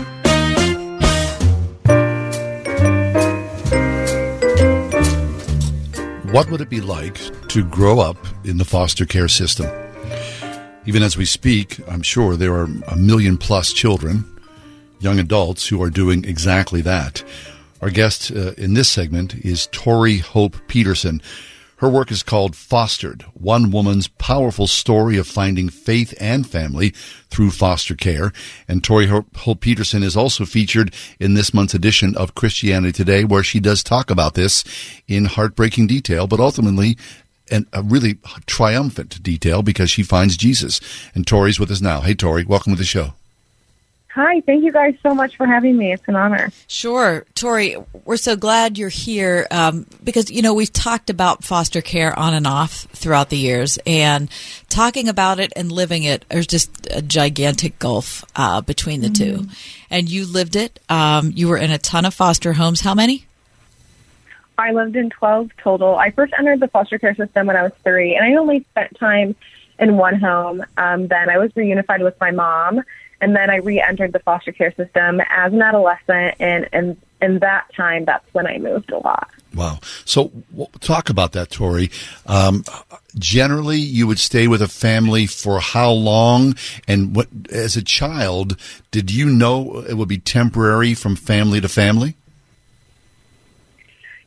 What would it be like to grow up in the foster care system? Even as we speak, I'm sure there are a million plus children, young adults, who are doing exactly that. Our guest uh, in this segment is Tori Hope Petersen. Her work is called Fostered, one woman's powerful story of finding faith and family through foster care. And Tori Hope Petersen is also featured in this month's edition of Christianity Today, where she does talk about this in heartbreaking detail, but ultimately and a really triumphant detail because she finds Jesus. And Tori's with us now. Hey, Tori, welcome to the show. Hi, thank you guys so much for having me. It's an honor. Sure. Tori, we're so glad you're here um, because, you know, we've talked about foster care on and off throughout the years, and talking about it and living it, there's just a gigantic gulf uh, between the Mm-hmm. two. And you lived it. Um, you were in a ton of foster homes. How many? I lived in 12 total. I first entered the foster care system when I was three, and I only spent time in one home. Um, then I was reunified with my mom, and then I re-entered the foster care system as an adolescent, and and in that time, that's when I moved a lot. Wow. So w- talk about that, Tori. Um, generally, you would stay with a family for how long? And what, as a child, did you know it would be temporary from family to family?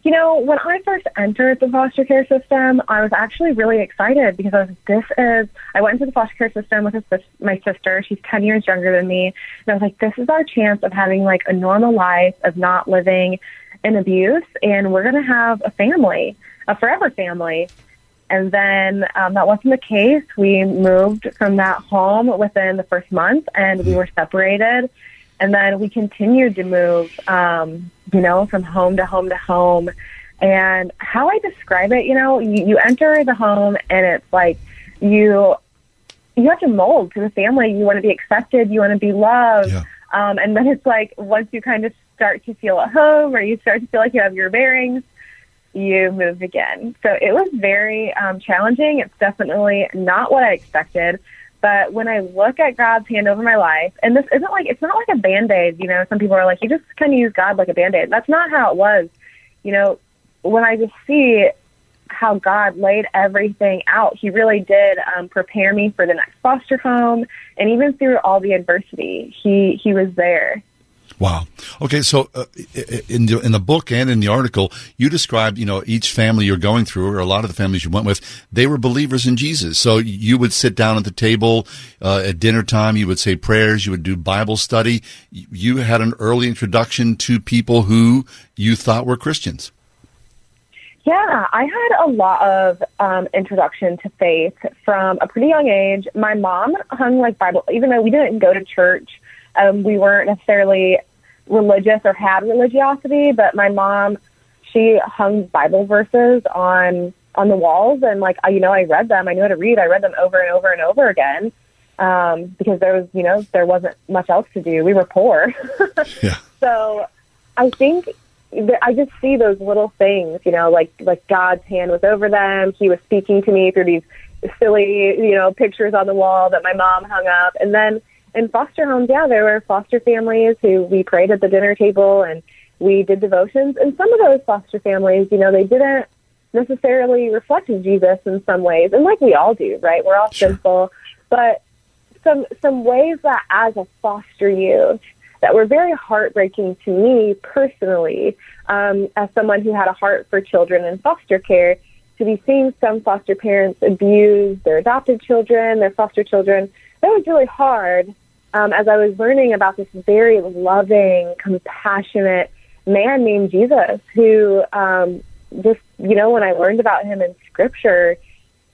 You know, when I first entered the foster care system, I was actually really excited because I was, this is, I went into the foster care system with a, my sister. She's 10 years younger than me. And I was like, this is our chance of having like a normal life, of not living in abuse. And we're going to have a family, a forever family. And then um, that wasn't the case. We moved from that home within the first month and we were separated. And then we continued to move, um, you know, from home to home to home. And how I describe it, you know, you, you enter the home and it's like you you have to mold to the family. You want to be accepted. You want to be loved. Um, and then it's like once you kind of start to feel at home or you start to feel like you have your bearings, you move again. So it was very um, challenging. It's definitely not what I expected. But when I look at God's hand over my life, and this isn't like, it's not like a band aid, you know, some people are like, you just kind of use God like a band aid. That's not how it was. You know, when I just see how God laid everything out, He really did um, prepare me for the next foster home. And even through all the adversity, He, he was there. Wow. Okay, so uh, in the, in the book and in the article, you described, you know, each family you're going through, or a lot of the families you went with, they were believers in Jesus. So you would sit down at the table uh, at dinner time, you would say prayers, you would do Bible study. You had an early introduction to people who you thought were Christians. Yeah, I had a lot of um, introduction to faith from a pretty young age. My mom hung like Bible, even though we didn't go to church, um, we weren't necessarily religious or had religiosity, but my mom, she hung Bible verses on on the walls, and like I, you know, I read them. I knew how to read. I read them over and over and over again um, because there was, you know, there wasn't much else to do. We were poor, so I think that I just see those little things, you know, like like God's hand was over them. He was speaking to me through these silly, you know, pictures on the wall that my mom hung up. And then in foster homes, yeah, there were foster families who we prayed at the dinner table and we did devotions. And some of those foster families, you know, they didn't necessarily reflect Jesus in some ways, and like we all do, right? We're all sinful, but some some ways that as a foster youth that were very heartbreaking to me personally, um, as someone who had a heart for children in foster care, to be seeing some foster parents abuse their adopted children, their foster children, that was really hard. Um, as I was learning about this very loving, compassionate man named Jesus, who um, just, you know, when I learned about him in scripture,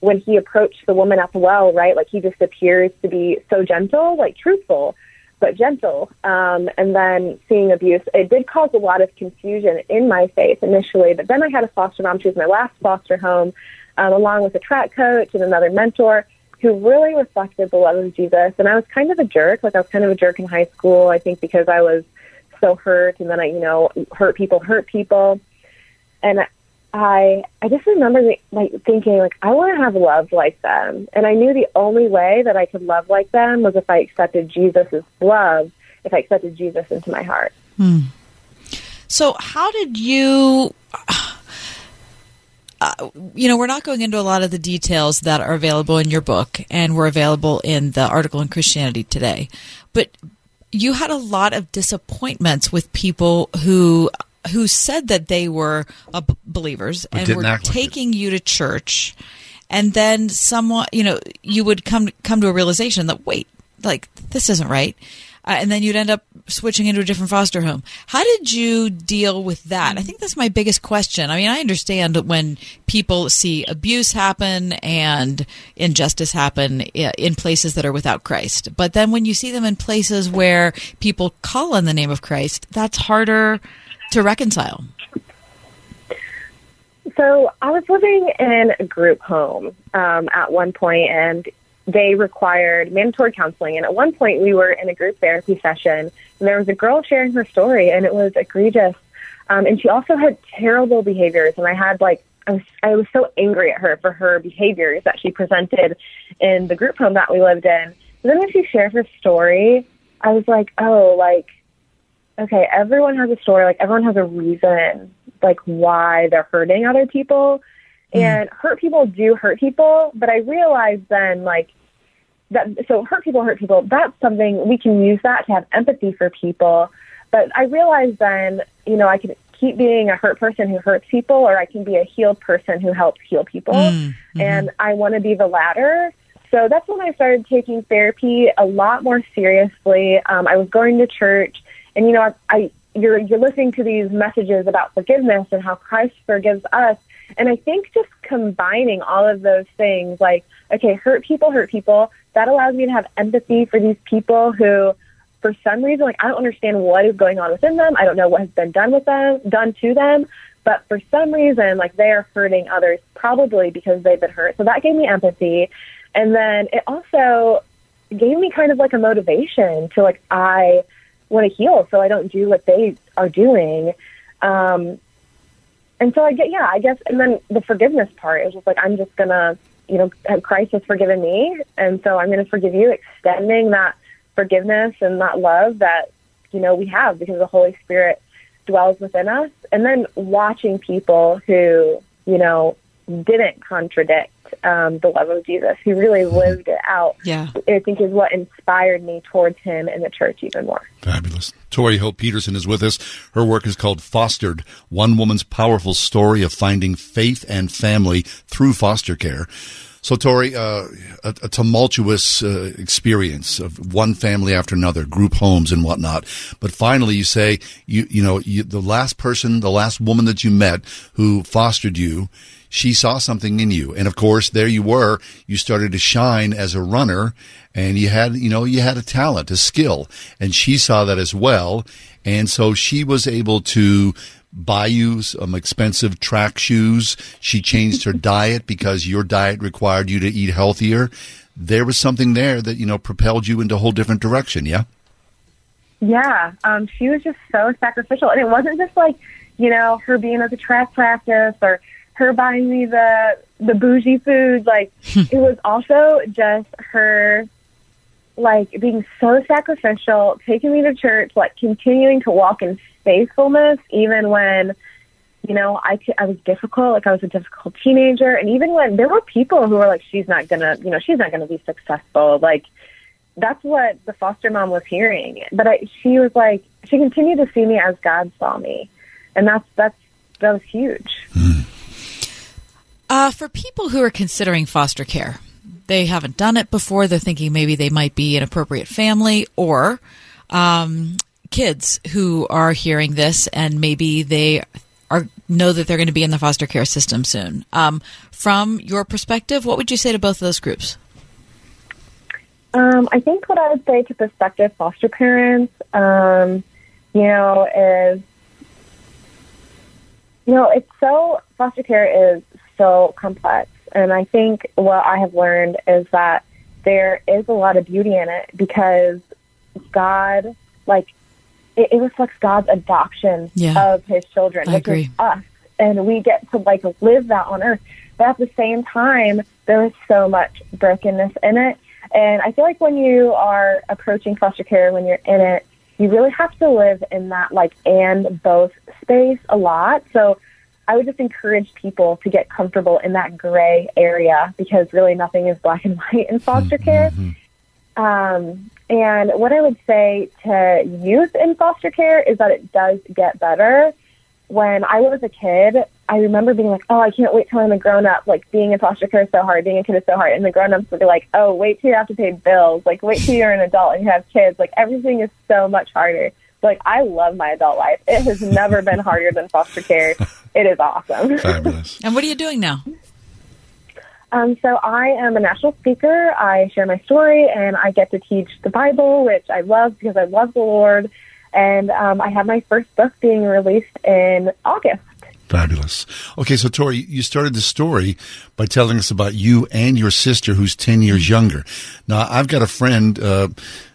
when he approached the woman at the well, right, like he just appears to be so gentle, like truthful, but gentle. Um, and then seeing abuse, it did cause a lot of confusion in my faith initially. But then I had a foster mom. She was my last foster home, um, along with a track coach and another mentor who really reflected the love of Jesus. And I was kind of a jerk. Like I was kind of a jerk in high school, I think, because I was so hurt. And then I, you know, hurt people, hurt people. And I I just remember like thinking like I want to have love like them, and I knew the only way that I could love like them was if I accepted Jesus' love, if I accepted Jesus into my heart. Hmm. So, how did you? Uh, you know, we're not going into a lot of the details that are available in your book, and were available in the article in Christianity Today. But you had a lot of disappointments with people who who said that they were uh, believers But and were act like it. taking you to church, and then someone, you know, you would come come to a realization that wait, like this isn't right. Uh, and then you'd end up switching into a different foster home. How did you deal with that? I think that's my biggest question. I mean, I understand when people see abuse happen and injustice happen in places that are without Christ, but then when you see them in places where people call on the name of Christ, that's harder to reconcile. So I was living in a group home um, at one point, and they required mandatory counseling. And at one point, we were in a group therapy session, and there was a girl sharing her story, and it was egregious. Um, and she also had terrible behaviors, and I had like I was I was so angry at her for her behaviors that she presented in the group home that we lived in. And then when she shared her story, I was like, oh, like okay, everyone has a story, like everyone has a reason, like why they're hurting other people. And hurt people do hurt people, but I realized then, like, that, so hurt people hurt people, that's something we can use that to have empathy for people. But I realized then, you know, I could keep being a hurt person who hurts people, or I can be a healed person who helps heal people. And I want to be the latter. So that's when I started taking therapy a lot more seriously. Um, I was going to church, and you know, I, I you're you're listening to these messages about forgiveness and how Christ forgives us. And I think just combining all of those things, like okay, hurt people hurt people, that allows me to have empathy for these people who, for some reason, like I don't understand what is going on within them. I don't know what has been done with them, done to them. But for some reason, like they are hurting others, probably because they've been hurt. So that gave me empathy. And then it also gave me kind of like a motivation to like, I want to heal so I don't do what they are doing. Um, and so I get, yeah, I guess, and then the forgiveness part is just like, I'm just gonna, you know, uh, Christ has forgiven me. And so I'm going to forgive you, extending that forgiveness and that love that, you know, we have because the Holy Spirit dwells within us. And then watching people who, you know, didn't contradict um, the love of Jesus, He really lived it out, Yeah. I think is what inspired me towards him and the church even more. Fabulous. Tori Hope Petersen is with us. Her work is called Fostered, one woman's powerful story of finding faith and family through foster care. So, Tori, uh, a, a tumultuous uh, experience of one family after another, group homes and whatnot. But finally, you say you you know you, the last person, the last woman that you met who fostered you, she saw something in you, and of course, there you were. You started to shine as a runner, and you had you know you had a talent, a skill, and she saw that as well, and so she was able to buy you some expensive track shoes. She changed her diet because your diet required you to eat healthier. There was something there that, you know, propelled you into a whole different direction. Yeah. Yeah, um, she was just so sacrificial, and it wasn't just like you know her being at the track practice or her buying me the the bougie food. Like hmm. it was also just her like being so sacrificial, taking me to church, like continuing to walk in faithfulness, even when you know I I was difficult, like I was a difficult teenager, and even when there were people who were like, she's not gonna, you know, she's not gonna be successful, like that's what the foster mom was hearing. But I, she was like, she continued to see me as God saw me, and that's that's that was huge. Hmm. Uh, for people who are considering foster care, they haven't done it before. They're thinking maybe they might be an appropriate family or um, kids who are hearing this and maybe they are know that they're going to be in the foster care system soon. Um, from your perspective, what would you say to both of those groups? Um, I think what I would say to prospective foster parents, um, you know, is, you know, it's so, foster care is so complex. And I think what I have learned is that there is a lot of beauty in it because God, like, it, it reflects God's adoption Yeah. of his children, I which agree. is us. And we get to, like, live that on earth. But at the same time, there is so much brokenness in it. And I feel like when you are approaching foster care, when you're in it, you really have to live in that like and both space a lot. So I would just encourage people to get comfortable in that gray area because really nothing is black and white in foster care. Um, and what I would say to youth in foster care is that it does get better. When I was a kid, I remember being like, oh, I can't wait till I'm a grown up. Like being in foster care is so hard. Being a kid is so hard. And the grown ups would be like, oh, wait till you have to pay bills. Like wait till you're an adult and you have kids. Like everything is so much harder. Like I love my adult life. It has never been harder than foster care. It is awesome. Fabulous. And what are you doing now? Um, so I am a national speaker. I share my story and I get to teach the Bible, which I love because I love the Lord. And um, I have my first book being released in August. Fabulous. Okay, so Tori, you started the story by telling us about you and your sister, who's ten years younger. Now, I've got a friend. Uh,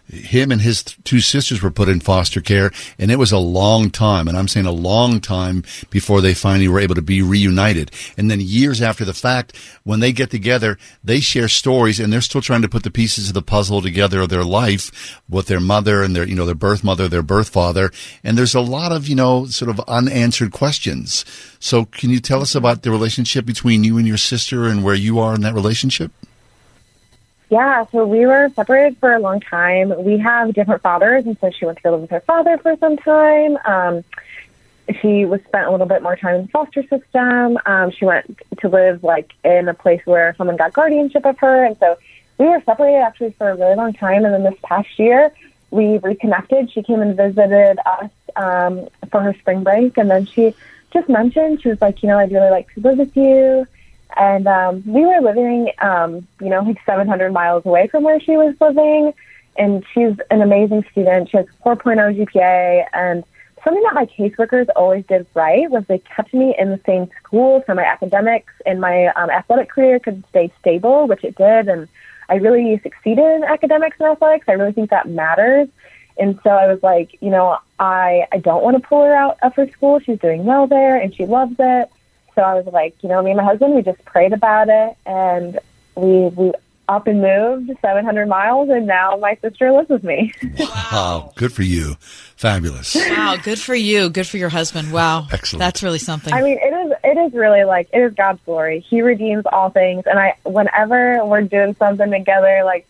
him and his two sisters were put in foster care, and it was a long time, and I'm saying a long time before they finally were able to be reunited. And then years after the fact, when they get together, they share stories, and they're still trying to put the pieces of the puzzle together of their life with their mother and their, you know, their birth mother, their birth father. And there's a lot of, you know, sort of unanswered questions. So can you tell us about the relationship between you and your sister and where you are in that relationship? Yeah, so we were separated for a long time. We have different fathers, and so she went to go live with her father for some time. Um, she was spent a little bit more time in the foster system. Um, she went to live like in a place where someone got guardianship of her, and so we were separated actually for a really long time. And then this past year, we reconnected. She came and visited us um, for her spring break, and then she just mentioned she was like, you know, I'd really like to live with you. And um, we were living, um, you know, like 700 miles away from where she was living. And she's an amazing student. She has 4.0 GPA. And something that my caseworkers always did right was they kept me in the same school so my academics and my um, athletic career could stay stable, which it did. And I really succeeded in academics and athletics. I really think that matters. And so I was like, you know, I, I don't want to pull her out of her school. She's doing well there and she loves it so I was like, you know, me and my husband, we just prayed about it and we we up and moved 700 miles, and now my sister lives with me. Wow, good for you, fabulous. Wow, good for you. Good for your husband. Wow, excellent. That's really something. I mean, it is it is really like it is God's glory. He redeems all things, and I whenever we're doing something together, like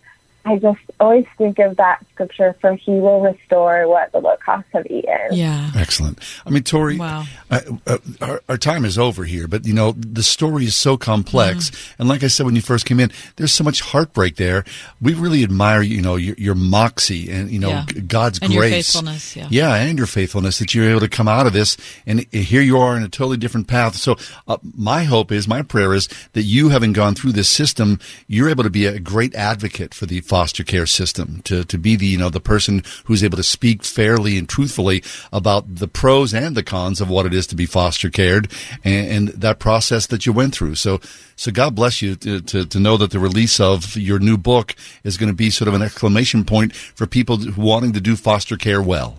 I just always think of that scripture for He will restore what the locusts have eaten. Yeah. Excellent. I mean, Tori, Wow. uh, uh, our, our time is over here, but you know, the story is so complex. Mm-hmm. And like I said, when you first came in, there's so much heartbreak there. We really admire, you know, your, your moxie and, you know, Yeah. God's And your grace. faithfulness, yeah. Yeah. And your faithfulness that you're able to come out of this. And here you are in a totally different path. So uh, my hope is, my prayer is that you having gone through this system, you're able to be a great advocate for the foster care system, to, to be the, you know, the person who's able to speak fairly and truthfully about the pros and the cons of what it is to be foster cared and, and that process that you went through. So, so God bless you to, to, to know that the release of your new book is going to be sort of an exclamation point for people wanting to do foster care well.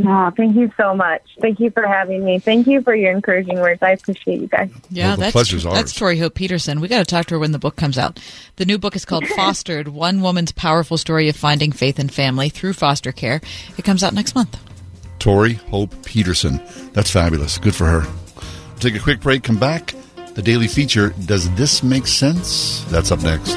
No, thank you so much. Thank you for having me. Thank you for your encouraging words. I appreciate you guys. Yeah, Well, the that's pleasure's that's. Tori Hope Petersen. We got to talk to her when the book comes out. The new book is called Fostered: One Woman's Powerful Story of Finding Faith and Family Through Foster Care. It comes out next month. Tori Hope Petersen. That's fabulous. Good for her. We'll take a quick break, come back. The daily feature, Does This Make Sense? That's up next.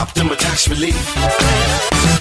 Optima Tax Relief.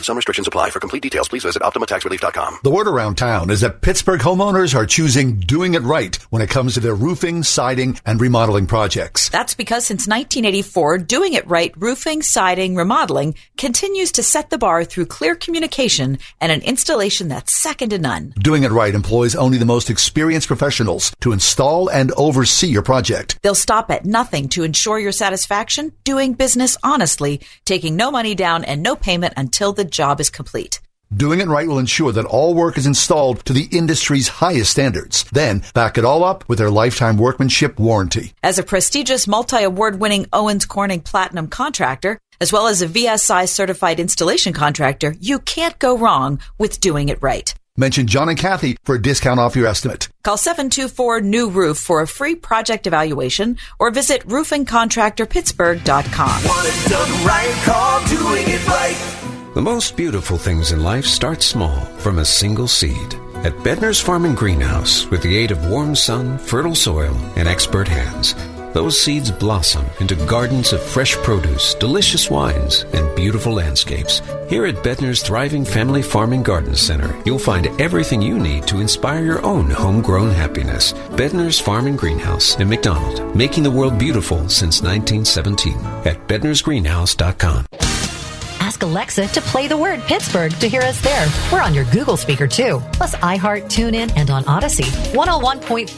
Some restrictions apply. For complete details, please visit OptimaTaxRelief.com. The word around town is that Pittsburgh homeowners are choosing doing it right when it comes to their roofing, siding, and remodeling projects. That's because since 1984, doing it right, roofing, siding, remodeling continues to set the bar through clear communication and an installation that's second to none. Doing it right employs only the most experienced professionals to install and oversee your project. They'll stop at nothing to ensure your satisfaction, doing business honestly taking no money down and no payment until the job is complete. Doing it right will ensure that all work is installed to the industry's highest standards. Then back it all up with their lifetime workmanship warranty. As a prestigious multi-award winning Owens Corning Platinum contractor, as well as a VSI certified installation contractor, you can't go wrong with doing it right. Mention John and Kathy for a discount off your estimate. Call 724 New Roof for a free project evaluation or visit roofingcontractorpittsburgh.com. Want it done right, call doing it right. The most beautiful things in life start small from a single seed. At Bedner's Farm and Greenhouse, with the aid of warm sun, fertile soil, and expert hands, those seeds blossom into gardens of fresh produce, delicious wines, and beautiful landscapes. Here at Bedner's Thriving Family Farm and Garden Center, you'll find everything you need to inspire your own homegrown happiness. Bedner's Farm and Greenhouse in McDonald, making the world beautiful since 1917 at bednersgreenhouse.com. Ask Alexa to play the word Pittsburgh to hear us there. We're on your Google speaker too, plus iHeart, TuneIn, and on Audacy. 101.5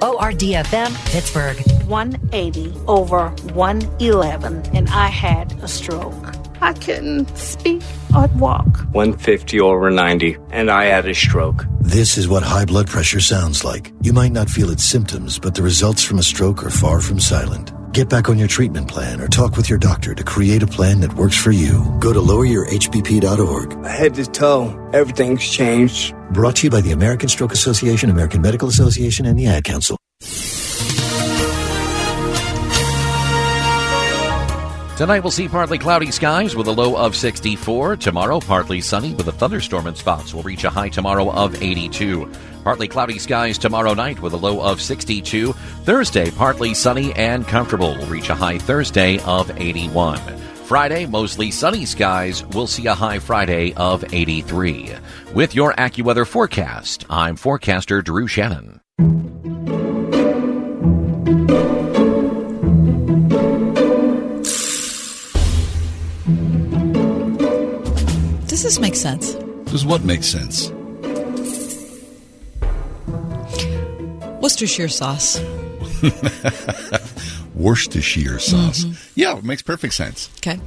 WORDFM, Pittsburgh. 180 over 111, and I had a stroke. I couldn't speak or walk. 150 over 90, and I had a stroke. This is what high blood pressure sounds like. You might not feel its symptoms, but the results from a stroke are far from silent. Get back on your treatment plan or talk with your doctor to create a plan that works for you. Go to loweryourhbp.org. Head to toe, everything's changed. Brought to you by the American Stroke Association, American Medical Association, and the Ad Council. Tonight we'll see partly cloudy skies with a low of 64. Tomorrow, partly sunny with a thunderstorm in spots. We'll reach a high tomorrow of 82. Partly cloudy skies tomorrow night with a low of 62. Thursday, partly sunny and comfortable. We'll reach a high Thursday of 81. Friday, mostly sunny skies. We'll see a high Friday of 83. With your AccuWeather forecast, I'm forecaster Drew Shannon. Does this make sense? Does what make sense? Worcestershire sauce. Worcestershire sauce. Mhm. Yeah, it makes perfect sense. Okay.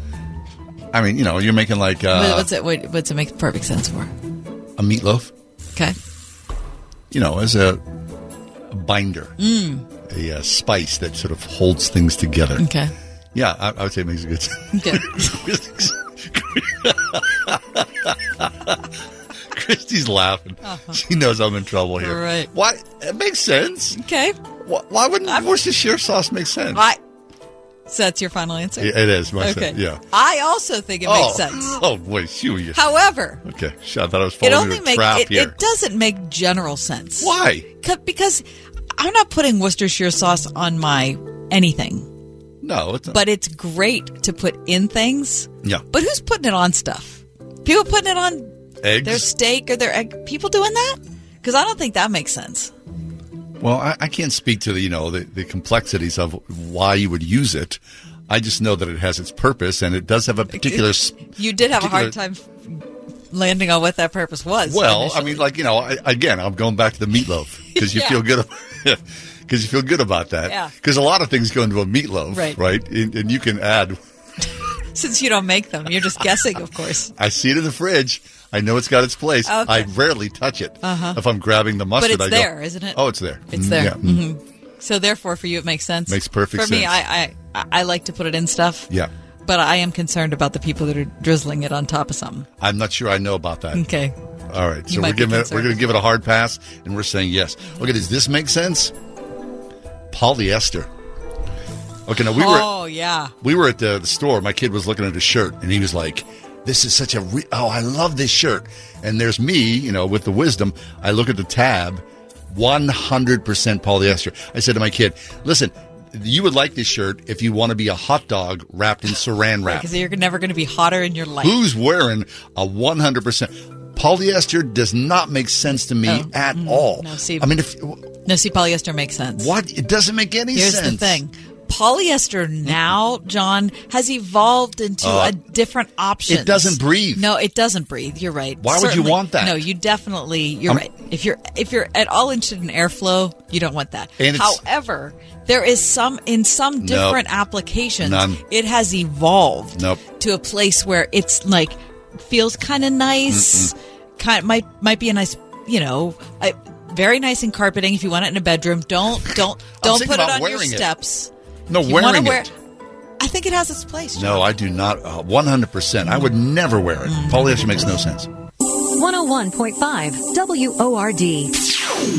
I mean, you know, you're making like uh, what's it? What, what's it make perfect sense for? a meatloaf, Okay. you know, as a, a binder, Mm. a uh, spice that sort of holds things together. Okay. Yeah, I, I would say it makes a good sense. Okay. Christy's laughing. Uh-huh. She knows I'm in trouble here. Right. Why? It makes sense. Okay. Why, why wouldn't Worcestershire sauce make sense? I. So that's your final answer. It is. Okay. sense, yeah. I also think it oh. makes sense. Oh, boy, shoot. you- However, Okay, I thought I was it falling only into a makes trap it, here. it doesn't make general sense. Why? Because I'm not putting Worcestershire sauce on my anything, no, it's not. but it's great to put in things. Yeah. But who's putting it on stuff? People putting it on Eggs? their steak or their egg. People doing that? Because I don't think that makes sense. Well, I, I can't speak to the you know the, the complexities of why you would use it. I just know that it has its purpose and it does have a particular. You did have a hard time landing on what that purpose was. Well, I mean, like you know, I, again, I'm going back to the meatloaf because you Yeah. feel good. Because you feel good about that. Yeah. Because a lot of things go into a meatloaf, Right. Right. And, and you can add. since you don't make them, you're just guessing, of course. I see it in the fridge. I know it's got its place. Okay. I rarely touch it. Uh-huh. If I'm grabbing the mustard, but it's I go, there, isn't it? Oh, it's there. It's Mm, there. Yeah. Mm. hmm So therefore, for you, it makes sense. Makes perfect sense. For me. I, I I like to put it in stuff. Yeah. But I am concerned about the people that are drizzling it on top of something. I'm not sure I know about that. Okay. All right, so we're giving it, we're going to give it a hard pass, and we're saying yes. Okay, does this make sense? Polyester. Okay, now we were oh yeah. we were at the, the store. My kid was looking at a shirt, and he was like, "This is such a re- oh, I love this shirt." And there's me, you know, with the wisdom. I look at the tab, 100% polyester. I said to my kid, "Listen." You would like this shirt if you want to be a hot dog wrapped in saran wrap. Because you're never going to be hotter in your life. Who's wearing a 100% polyester does not make sense to me Oh, at mm-hmm. all. No, see, I mean, if no, see, polyester makes sense. what it doesn't make any sense. Here's the thing: polyester now, John, has evolved into Uh, a different option. it doesn't breathe. No, it doesn't breathe. You're right. Why would you want that? No, you definitely. You're Um, right. If you're if you're at all interested in airflow, you don't want that. However, there is some in some Nope. different applications. None. It has evolved Nope. to a place where it's like feels kind of nice. Kind might might be a nice, you know, I, very nice in carpeting if you want it in a bedroom. Don't don't don't put it on your steps. it. Steps. No, If you wearing wear- it. I think it has its place. John. No, I do not. Uh, 100%. I would never wear it. Polyester makes no sense. 101.5 WORD.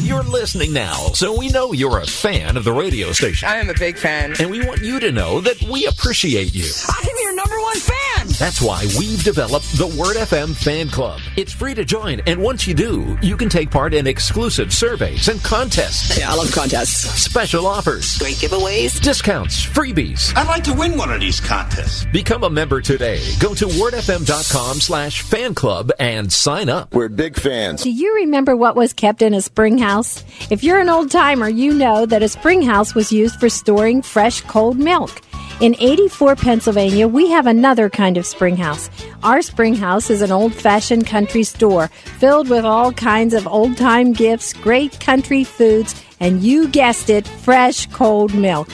You're listening now, so we know you're a fan of the radio station. I am a big fan. And we want you to know that we appreciate you. I'm your number one fan. That's why we've developed the Word FM Fan Club. It's free to join, and once you do, you can take part in exclusive surveys and contests. Yeah, I love contests. Special offers, Great giveaways. discounts, freebies. I'd like to win one of these contests. Become a member today. Go to wordfm.com slash fan club and sign up. We're big fans. Do you remember what was kept in a spring house? If you're an old timer, you know that a spring house was used for storing fresh cold milk. In 84 Pennsylvania, we have another kind of spring house. Our spring house is an old fashioned country store filled with all kinds of old time gifts, great country foods, and you guessed it, fresh cold milk.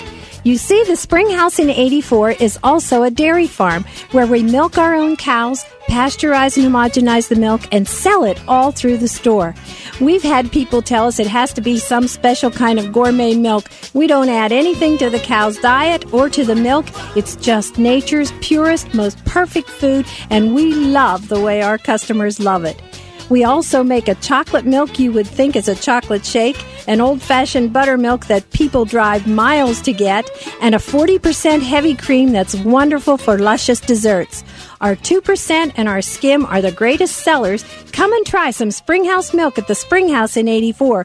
You see, the Spring House in 84 is also a dairy farm where we milk our own cows, pasteurize and homogenize the milk, and sell it all through the store. We've had people tell us it has to be some special kind of gourmet milk. We don't add anything to the cow's diet or to the milk. It's just nature's purest, most perfect food, and we love the way our customers love it. We also make a chocolate milk you would think is a chocolate shake, an old fashioned buttermilk that people drive miles to get, and a 40% heavy cream that's wonderful for luscious desserts. Our 2% and our skim are the greatest sellers. Come and try some Springhouse milk at the Springhouse in 84.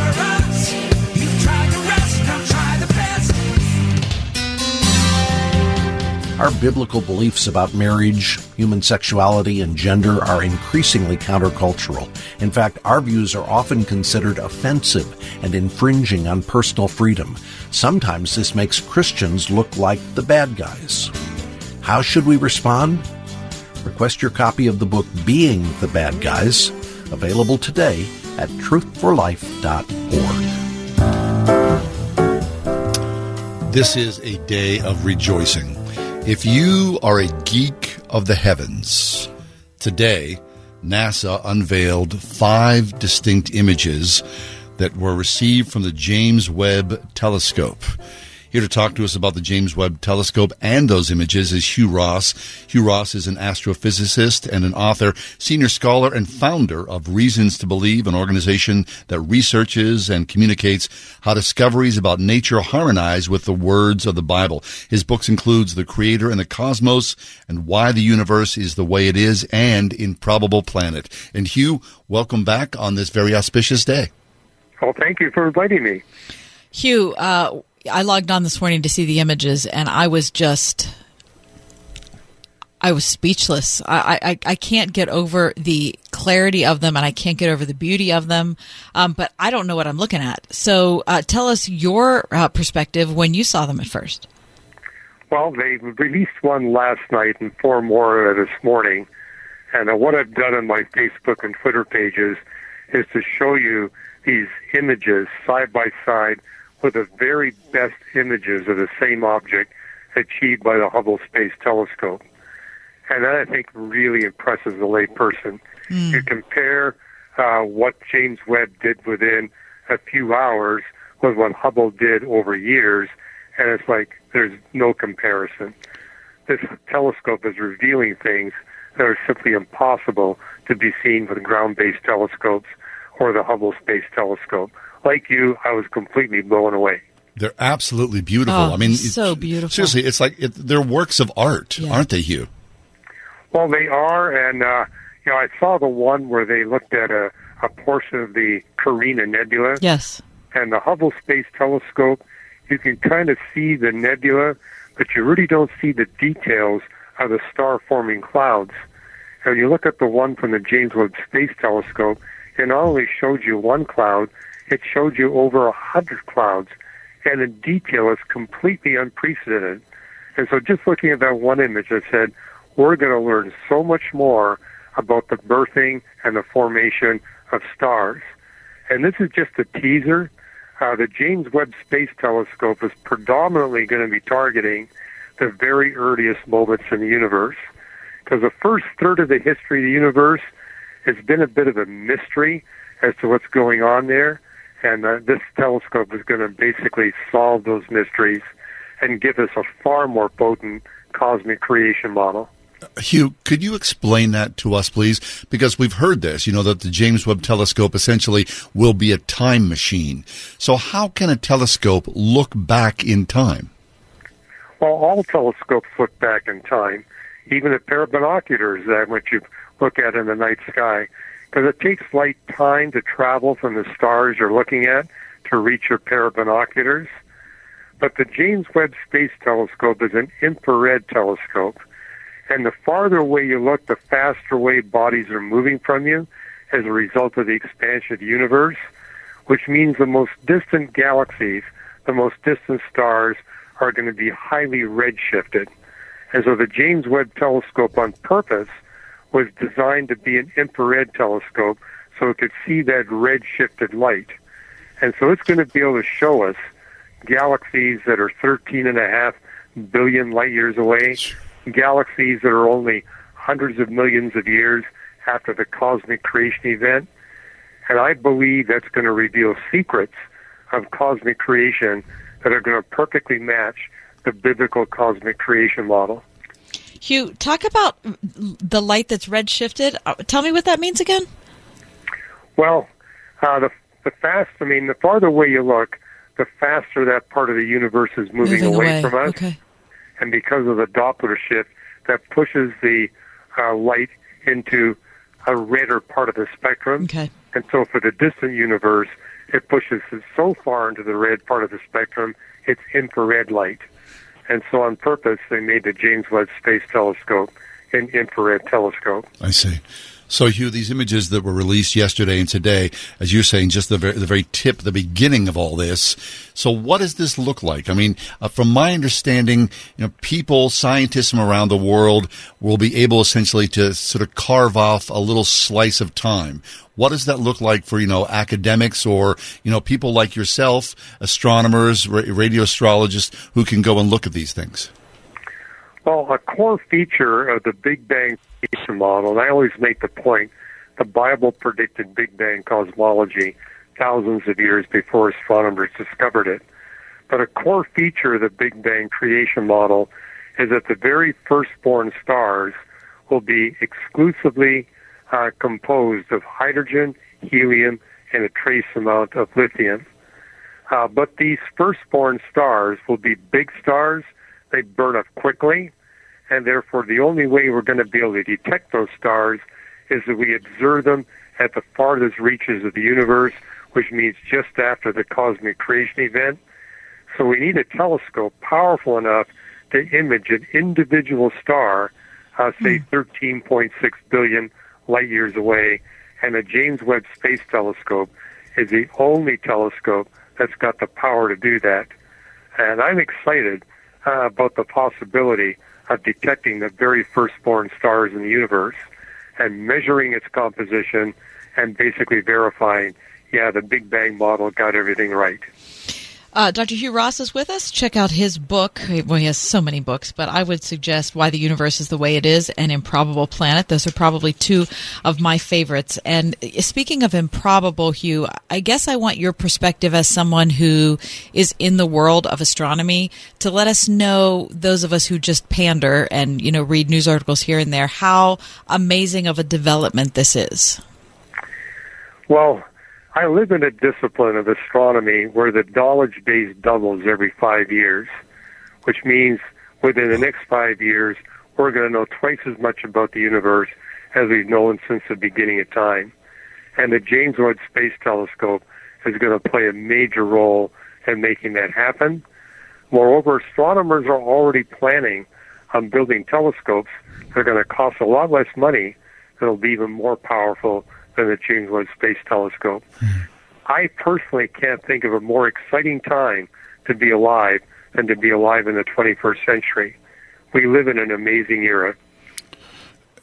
Our biblical beliefs about marriage, human sexuality, and gender are increasingly countercultural. In fact, our views are often considered offensive and infringing on personal freedom. Sometimes this makes Christians look like the bad guys. How should we respond? Request your copy of the book Being the Bad Guys, available today at truthforlife.org. This is a day of rejoicing. If you are a geek of the heavens, today NASA unveiled five distinct images that were received from the James Webb Telescope. Here to talk to us about the James Webb Telescope and those images is Hugh Ross. Hugh Ross is an astrophysicist and an author, senior scholar, and founder of Reasons to Believe, an organization that researches and communicates how discoveries about nature harmonize with the words of the Bible. His books includes The Creator and the Cosmos and Why the Universe is the Way It Is and Improbable Planet. And Hugh, welcome back on this very auspicious day. Well, thank you for inviting me. Hugh, uh, I logged on this morning to see the images, and I was just, I was speechless. I, I, I can't get over the clarity of them, and I can't get over the beauty of them. Um, but I don't know what I'm looking at. So, uh, tell us your uh, perspective when you saw them at first. Well, they released one last night and four more this morning. And uh, what I've done on my Facebook and Twitter pages is to show you these images side by side with the very best images of the same object achieved by the Hubble Space Telescope. And that I think really impresses the layperson. Mm. You compare uh, what James Webb did within a few hours with what Hubble did over years, and it's like there's no comparison. This telescope is revealing things that are simply impossible to be seen with ground-based telescopes or the Hubble Space Telescope. Like you, I was completely blown away. They're absolutely beautiful. Oh, I mean, so beautiful. Seriously, it's like it, they're works of art, Yeah. aren't they, Hugh? Well, they are, and uh, you know, I saw the one where they looked at a, a portion of the Carina Nebula. Yes. And the Hubble Space Telescope, you can kind of see the nebula, but you really don't see the details of the star-forming clouds. And you look at the one from the James Webb Space Telescope, it not only showed you one cloud, it showed you over a hundred clouds, and the detail is completely unprecedented. And so just looking at that one image, I said, we're going to learn so much more about the birthing and the formation of stars. And this is just a teaser. Uh, the James Webb Space Telescope is predominantly going to be targeting the very earliest moments in the universe. Because the first third of the history of the universe has been a bit of a mystery as to what's going on there. And uh, this telescope is going to basically solve those mysteries and give us a far more potent cosmic creation model. Hugh, could you explain that to us, please? Because we've heard this, you know, that the James Webb Telescope essentially will be a time machine. So, how can a telescope look back in time? Well, all telescopes look back in time, even a pair of binoculars that which you look at in the night sky, because it takes light time to travel from the stars you're looking at to reach your pair of binoculars. But the James Webb Space Telescope is an infrared telescope, and the farther away you look, the faster away bodies are moving from you as a result of the expansion of the universe, which means the most distant galaxies, the most distant stars, are going to be highly redshifted. And so the James Webb Telescope on purpose was designed to be an infrared telescope so it could see that red shifted light. And so it's going to be able to show us galaxies that are 13 and a half billion light years away, galaxies that are only hundreds of millions of years after the cosmic creation event. And I believe that's going to reveal secrets of cosmic creation that are going to perfectly match the biblical cosmic creation model. Hugh, talk about the light that's redshifted. Uh, Tell me what that means again. Well, uh, the the fast. I mean, the farther away you look, the faster that part of the universe is moving, Moving away, away, from us. okay. And because of the Doppler shift, that pushes the uh, light into a redder part of the spectrum. Okay. And so, for the distant universe, it pushes it so far into the red part of the spectrum, it's infrared light. And so, on purpose, they made the James Webb Space Telescope an infrared telescope. I see. So, Hugh, these images that were released yesterday and today, as you're saying, just the very, the very tip, the beginning of all this. So, what does this look like? I mean, uh, from my understanding, you know, people, scientists from around the world will be able essentially to sort of carve off a little slice of time. What does that look like for, you know, academics or, you know, people like yourself, astronomers, ra- radio astrologists who can go and look at these things? Well, a core feature of the Big Bang creation model, and I always make the point, the Bible predicted Big Bang cosmology thousands of years before astronomers discovered it. But a core feature of the Big Bang creation model is that the very firstborn stars will be exclusively uh, composed of hydrogen, helium, and a trace amount of lithium. Uh, but these firstborn stars will be big stars. They burn up quickly, and therefore the only way we're going to be able to detect those stars is that we observe them at the farthest reaches of the universe, which means just after the cosmic creation event. So we need a telescope powerful enough to image an individual star, uh, say 13.6 billion light years away, and the James Webb Space Telescope is the only telescope that's got the power to do that. And I'm excited uh, about the possibility of detecting the very first firstborn stars in the universe and measuring its composition and basically verifying, yeah, the Big Bang model got everything right. Uh, Dr. Hugh Ross is with us. Check out his book. Well, he has so many books, but I would suggest Why the Universe is the Way It Is and Improbable Planet. Those are probably two of my favorites. And speaking of improbable, Hugh, I guess I want your perspective as someone who is in the world of astronomy to let us know, those of us who just pander and, you know, read news articles here and there, how amazing of a development this is. Well, I live in a discipline of astronomy where the knowledge base doubles every five years, which means within the next five years, we're going to know twice as much about the universe as we've known since the beginning of time. And the James Webb Space Telescope is going to play a major role in making that happen. Moreover, astronomers are already planning on building telescopes that are going to cost a lot less money that'll be even more powerful than the James Webb Space Telescope. Mm. I personally can't think of a more exciting time to be alive than to be alive in the 21st century. We live in an amazing era.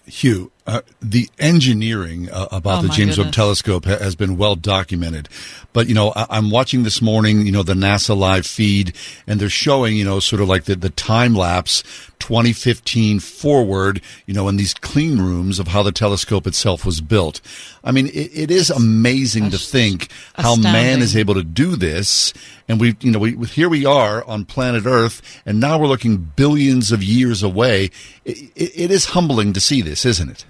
Hugh, uh, the engineering uh, about oh the James. Webb Telescope ha- has been well documented. But, you know, I- am watching this morning, you know, the NASA live feed, and they're showing, you know, sort of like the, the time lapse 2015 forward, you know, in these clean rooms of how the telescope itself was built. I mean, it, it is amazing to think how man is able to do this. And we, you know, we, here we are on planet Earth, and now we're looking billions of years away. It, it, it is humbling to see this, isn't it?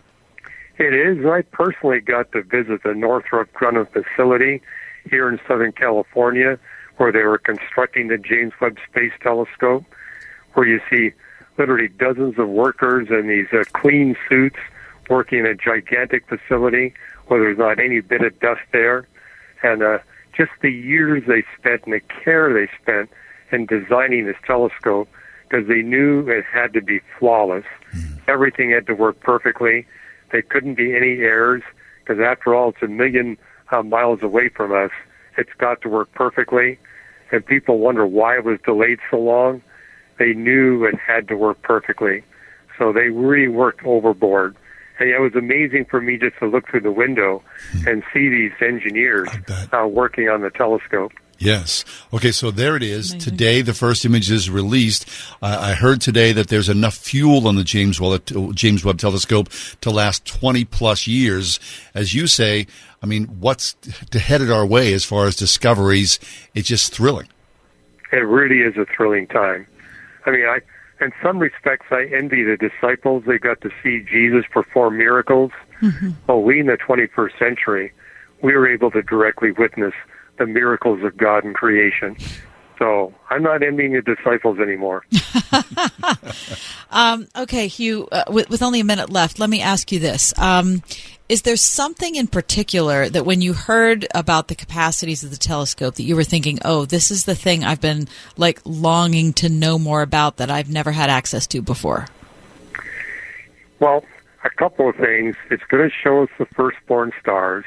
It is. I personally got to visit the Northrop Grumman facility here in Southern California, where they were constructing the James Webb Space Telescope, where you see literally dozens of workers in these uh, clean suits working in a gigantic facility where there's not any bit of dust there. And uh, just the years they spent and the care they spent in designing this telescope because they knew it had to be flawless. Everything had to work perfectly. There couldn't be any errors because, after all, it's a million uh, miles away from us. It's got to work perfectly. And people wonder why it was delayed so long. They knew it had to work perfectly. So they really worked overboard. And it was amazing for me just to look through the window and see these engineers uh, working on the telescope. Yes. Okay, so there it is. Today, the first image is released. Uh, I heard today that there's enough fuel on the James Webb, James Webb Telescope to last 20 plus years. As you say, I mean, what's headed our way as far as discoveries? It's just thrilling. It really is a thrilling time. I mean, I, in some respects, I envy the disciples. They got to see Jesus perform miracles. Mm-hmm. Well, we in the 21st century, we were able to directly witness the miracles of God and creation. So I'm not envying the disciples anymore. Um, okay, Hugh, uh, with, with only a minute left, let me ask you this. Um, is there something in particular that when you heard about the capacities of the telescope that you were thinking, oh, this is the thing I've been like longing to know more about that I've never had access to before? Well, a couple of things. It's going to show us the firstborn stars.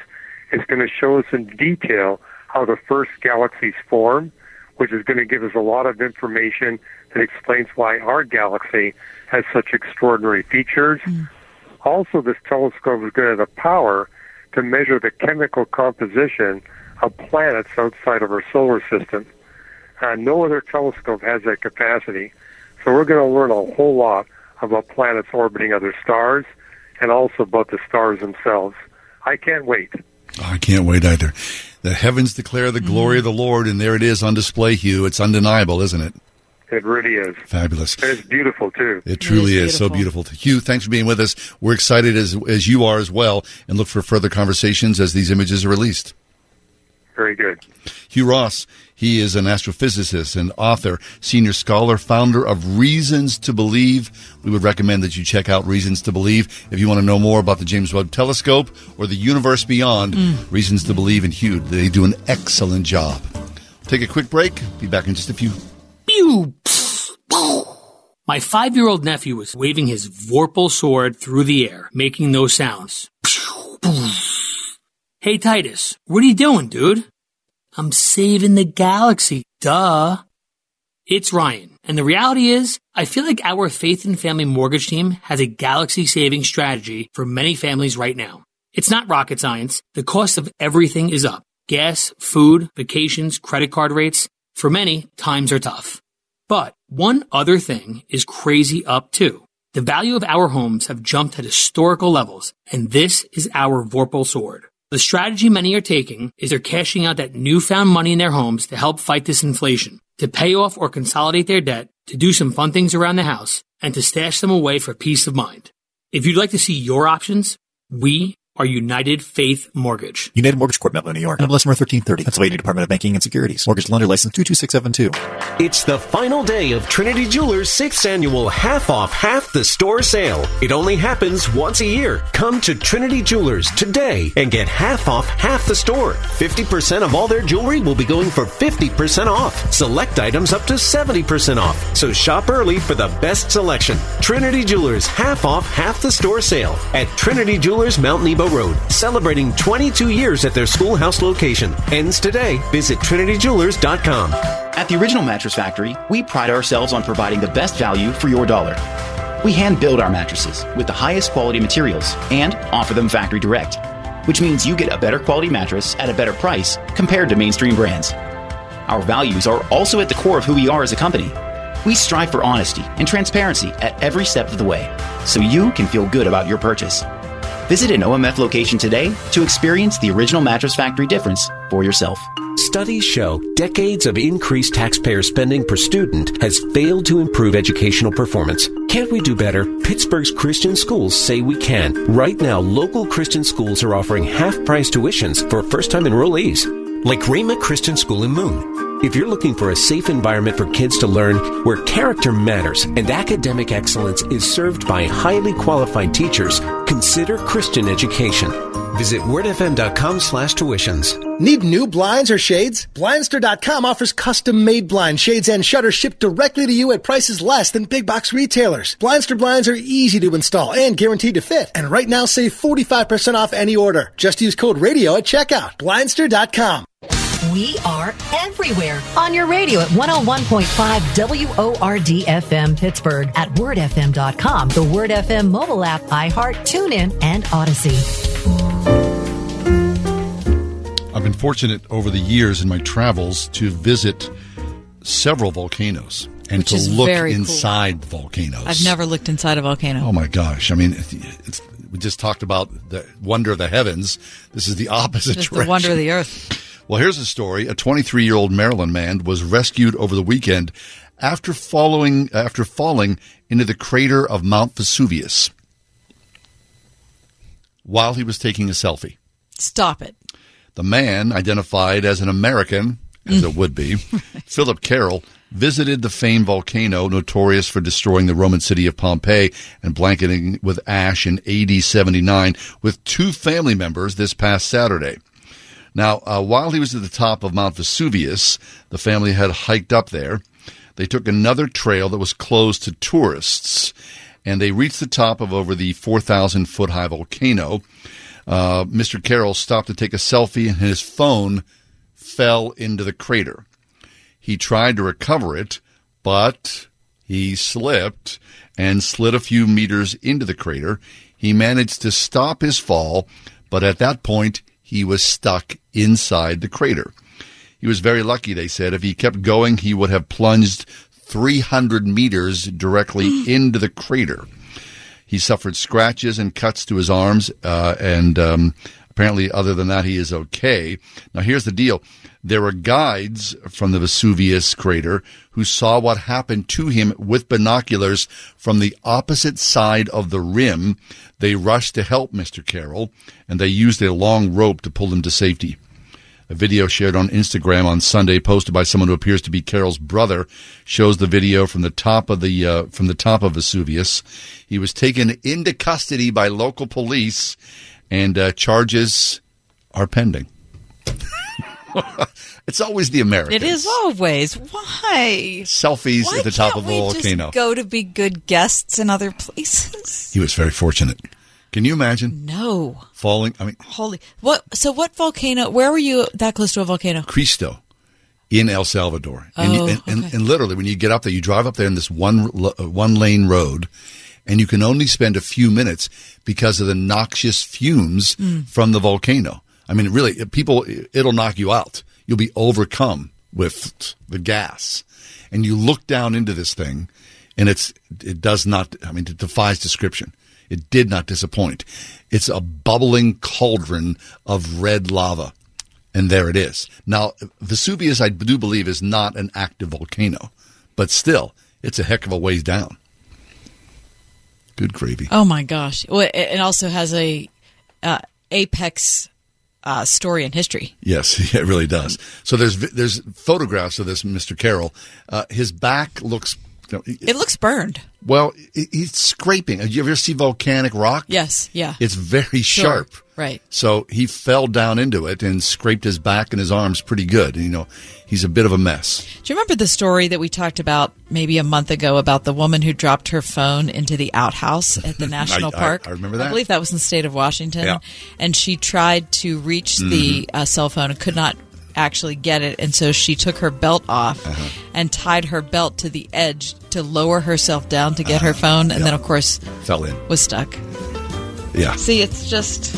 It's going to show us in detail how the first galaxies form, which is going to give us a lot of information that explains why our galaxy has such extraordinary features. Also, this telescope is going to have the power to measure the chemical composition of planets outside of our solar system. Uh, no other telescope has that capacity. So we're going to learn a whole lot about planets orbiting other stars and also about the stars themselves. I can't wait. I can't wait either. The heavens declare the glory of the Lord, and there it is on display, Hugh. It's undeniable, isn't it? It really is. Fabulous. And it's beautiful, too. It truly is, so beautiful. Hugh, thanks for being with us. We're excited as as you are as well, and look for further conversations as these images are released. Very good. Hugh Ross, he is an astrophysicist and author, senior scholar, founder of Reasons to Believe. We would recommend that you check out Reasons to Believe if you want to know more about the James Webb Telescope or the universe beyond. Mm. Reasons to Believe in Hugh. They do an excellent job. Take a quick break. Be back in just a few. Pew! My five year old nephew was waving his Vorpal sword through the air, making no sounds. Hey Titus, what are you doing, dude? I'm saving the galaxy, duh. It's Ryan, and the reality is, I feel like our Faith and Family Mortgage team has a galaxy saving strategy for many families right now. It's not rocket science. The cost of everything is up gas, food, vacations, credit card rates. For many, times are tough. But one other thing is crazy up too. The value of our homes have jumped at historical levels, and this is our Vorpal sword. The strategy many are taking is they're cashing out that newfound money in their homes to help fight this inflation, to pay off or consolidate their debt, to do some fun things around the house, and to stash them away for peace of mind. If you'd like to see your options, we are United Faith Mortgage. United Mortgage Corp, Melville, New York. NMLS number 1330. Pennsylvania Department of Banking and Securities. Mortgage lender license 22672. It's the final day of Trinity Jewelers' sixth annual half off half the store sale. It only happens once a year. Come to Trinity Jewelers today and get half off half the store. 50% of all their jewelry will be going for 50% off. Select items up to 70% off. So shop early for the best selection. Trinity Jewelers half off half the store sale at Trinity Jewelers Mount Nebo Road, celebrating 22 years at their schoolhouse location. Ends today. Visit TrinityJewelers.com. At the Original Mattress Factory, we pride ourselves on providing the best value for your dollar. We hand build our mattresses with the highest quality materials and offer them factory direct, which means you get a better quality mattress at a better price compared to mainstream brands. Our values are also at the core of who we are as a company. We strive for honesty and transparency at every step of the way, so you can feel good about your purchase. Visit an OMF location today to experience the original Mattress Factory difference for yourself. Studies show decades of increased taxpayer spending per student has failed to improve educational performance. Can't we do better? Pittsburgh's Christian schools say we can. Right now, local Christian schools are offering half price tuitions for first time enrollees, like Rhema Christian School in Moon. If you're looking for a safe environment for kids to learn where character matters and academic excellence is served by highly qualified teachers, consider Christian education. Visit wordfm.com slash tuitions. Need new blinds or shades? Blindster.com offers custom made blind shades and shutters shipped directly to you at prices less than big box retailers. Blindster blinds are easy to install and guaranteed to fit. And right now save 45% off any order. Just use code radio at checkout. Blindster.com. We are everywhere on your radio at 101.5 WORD FM Pittsburgh, at wordfm.com, the Word FM mobile app, iHeart, TuneIn, and Audacy. I've been fortunate over the years in my travels to visit several volcanoes and Which to look very cool. inside volcanoes. I've never looked inside a volcano. Oh my gosh! I mean, it's, we just talked about the wonder of the heavens. This is the opposite Just the wonder of the earth. Well, here's a story. A 23 year old Maryland man was rescued over the weekend after following after falling into the crater of Mount Vesuvius while he was taking a selfie. Stop it. The man, identified as an American, as it would be, Philip Carroll, visited the famed volcano notorious for destroying the Roman city of Pompeii and blanketing with ash in AD 79 with two family members this past Saturday. Now, uh, while he was at the top of Mount Vesuvius, the family had hiked up there. They took another trail that was closed to tourists, and they reached the top of over the 4,000 foot high volcano. Uh, Mr. Carroll stopped to take a selfie, and his phone fell into the crater. He tried to recover it, but he slipped and slid a few meters into the crater. He managed to stop his fall, but at that point, he was stuck inside the crater. He was very lucky, they said. If he kept going, he would have plunged 300 meters directly into the crater. He suffered scratches and cuts to his arms, uh, and um, apparently, other than that, he is okay. Now, here's the deal there were guides from the Vesuvius crater who saw what happened to him with binoculars from the opposite side of the rim. They rushed to help Mr. Carroll, and they used a long rope to pull him to safety. A video shared on Instagram on Sunday, posted by someone who appears to be Carroll's brother, shows the video from the top of the uh, from the top of Vesuvius. He was taken into custody by local police, and uh, charges are pending. it's always the Americans. It is always. Why? Selfies Why at the top of a volcano. Just go to be good guests in other places. He was very fortunate. Can you imagine No. falling? I mean, Holy. What? So what volcano? Where were you that close to a volcano? Cristo in El Salvador. And, you, Oh, and, and, okay. and literally, when you get up there, you drive up there in this one uh, one lane road, and you can only spend a few minutes because of the noxious fumes Mm. from the volcano. I mean, really, people, it'll knock you out. You'll be overcome with the gas, and you look down into this thing, and it's it does not. I mean, it defies description. It did not disappoint. It's a bubbling cauldron of red lava. And there it is. Now, Vesuvius, I do believe, is not an active volcano, but still, it's a heck of a ways down. Good gravy. Oh my gosh! Well, it it also has a uh, apex uh, story in history. Yes, it really does. So there's there's photographs of this Mr. Carroll. Uh, his back looks. You know, It looks burned. well, he- he's scraping. Have you ever see volcanic rock? Yes. Yeah. It's very Sure. sharp. Right. So he fell down into it and scraped his back and his arms pretty good. You know, he's a bit of a mess. Do you remember the story that we talked about maybe a month ago about the woman who dropped her phone into the outhouse at the national I- park? I remember that. I believe that was in the state of Washington. Yeah. And she tried to reach the Mhm. uh, cell phone and could not actually get it. And so she took her belt off Uh-huh. and tied her belt to the edge to lower herself down to get her phone. And then, of course, Fell in. was stuck. Yeah. See, it's just.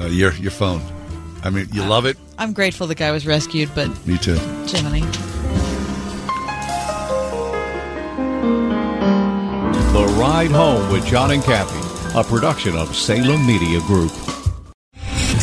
Uh, your your phone. I mean, you love it. I'm grateful the guy was rescued, but Me too. Jiminy. The Ride Home with John and Kathy, a production of Salem Media Group.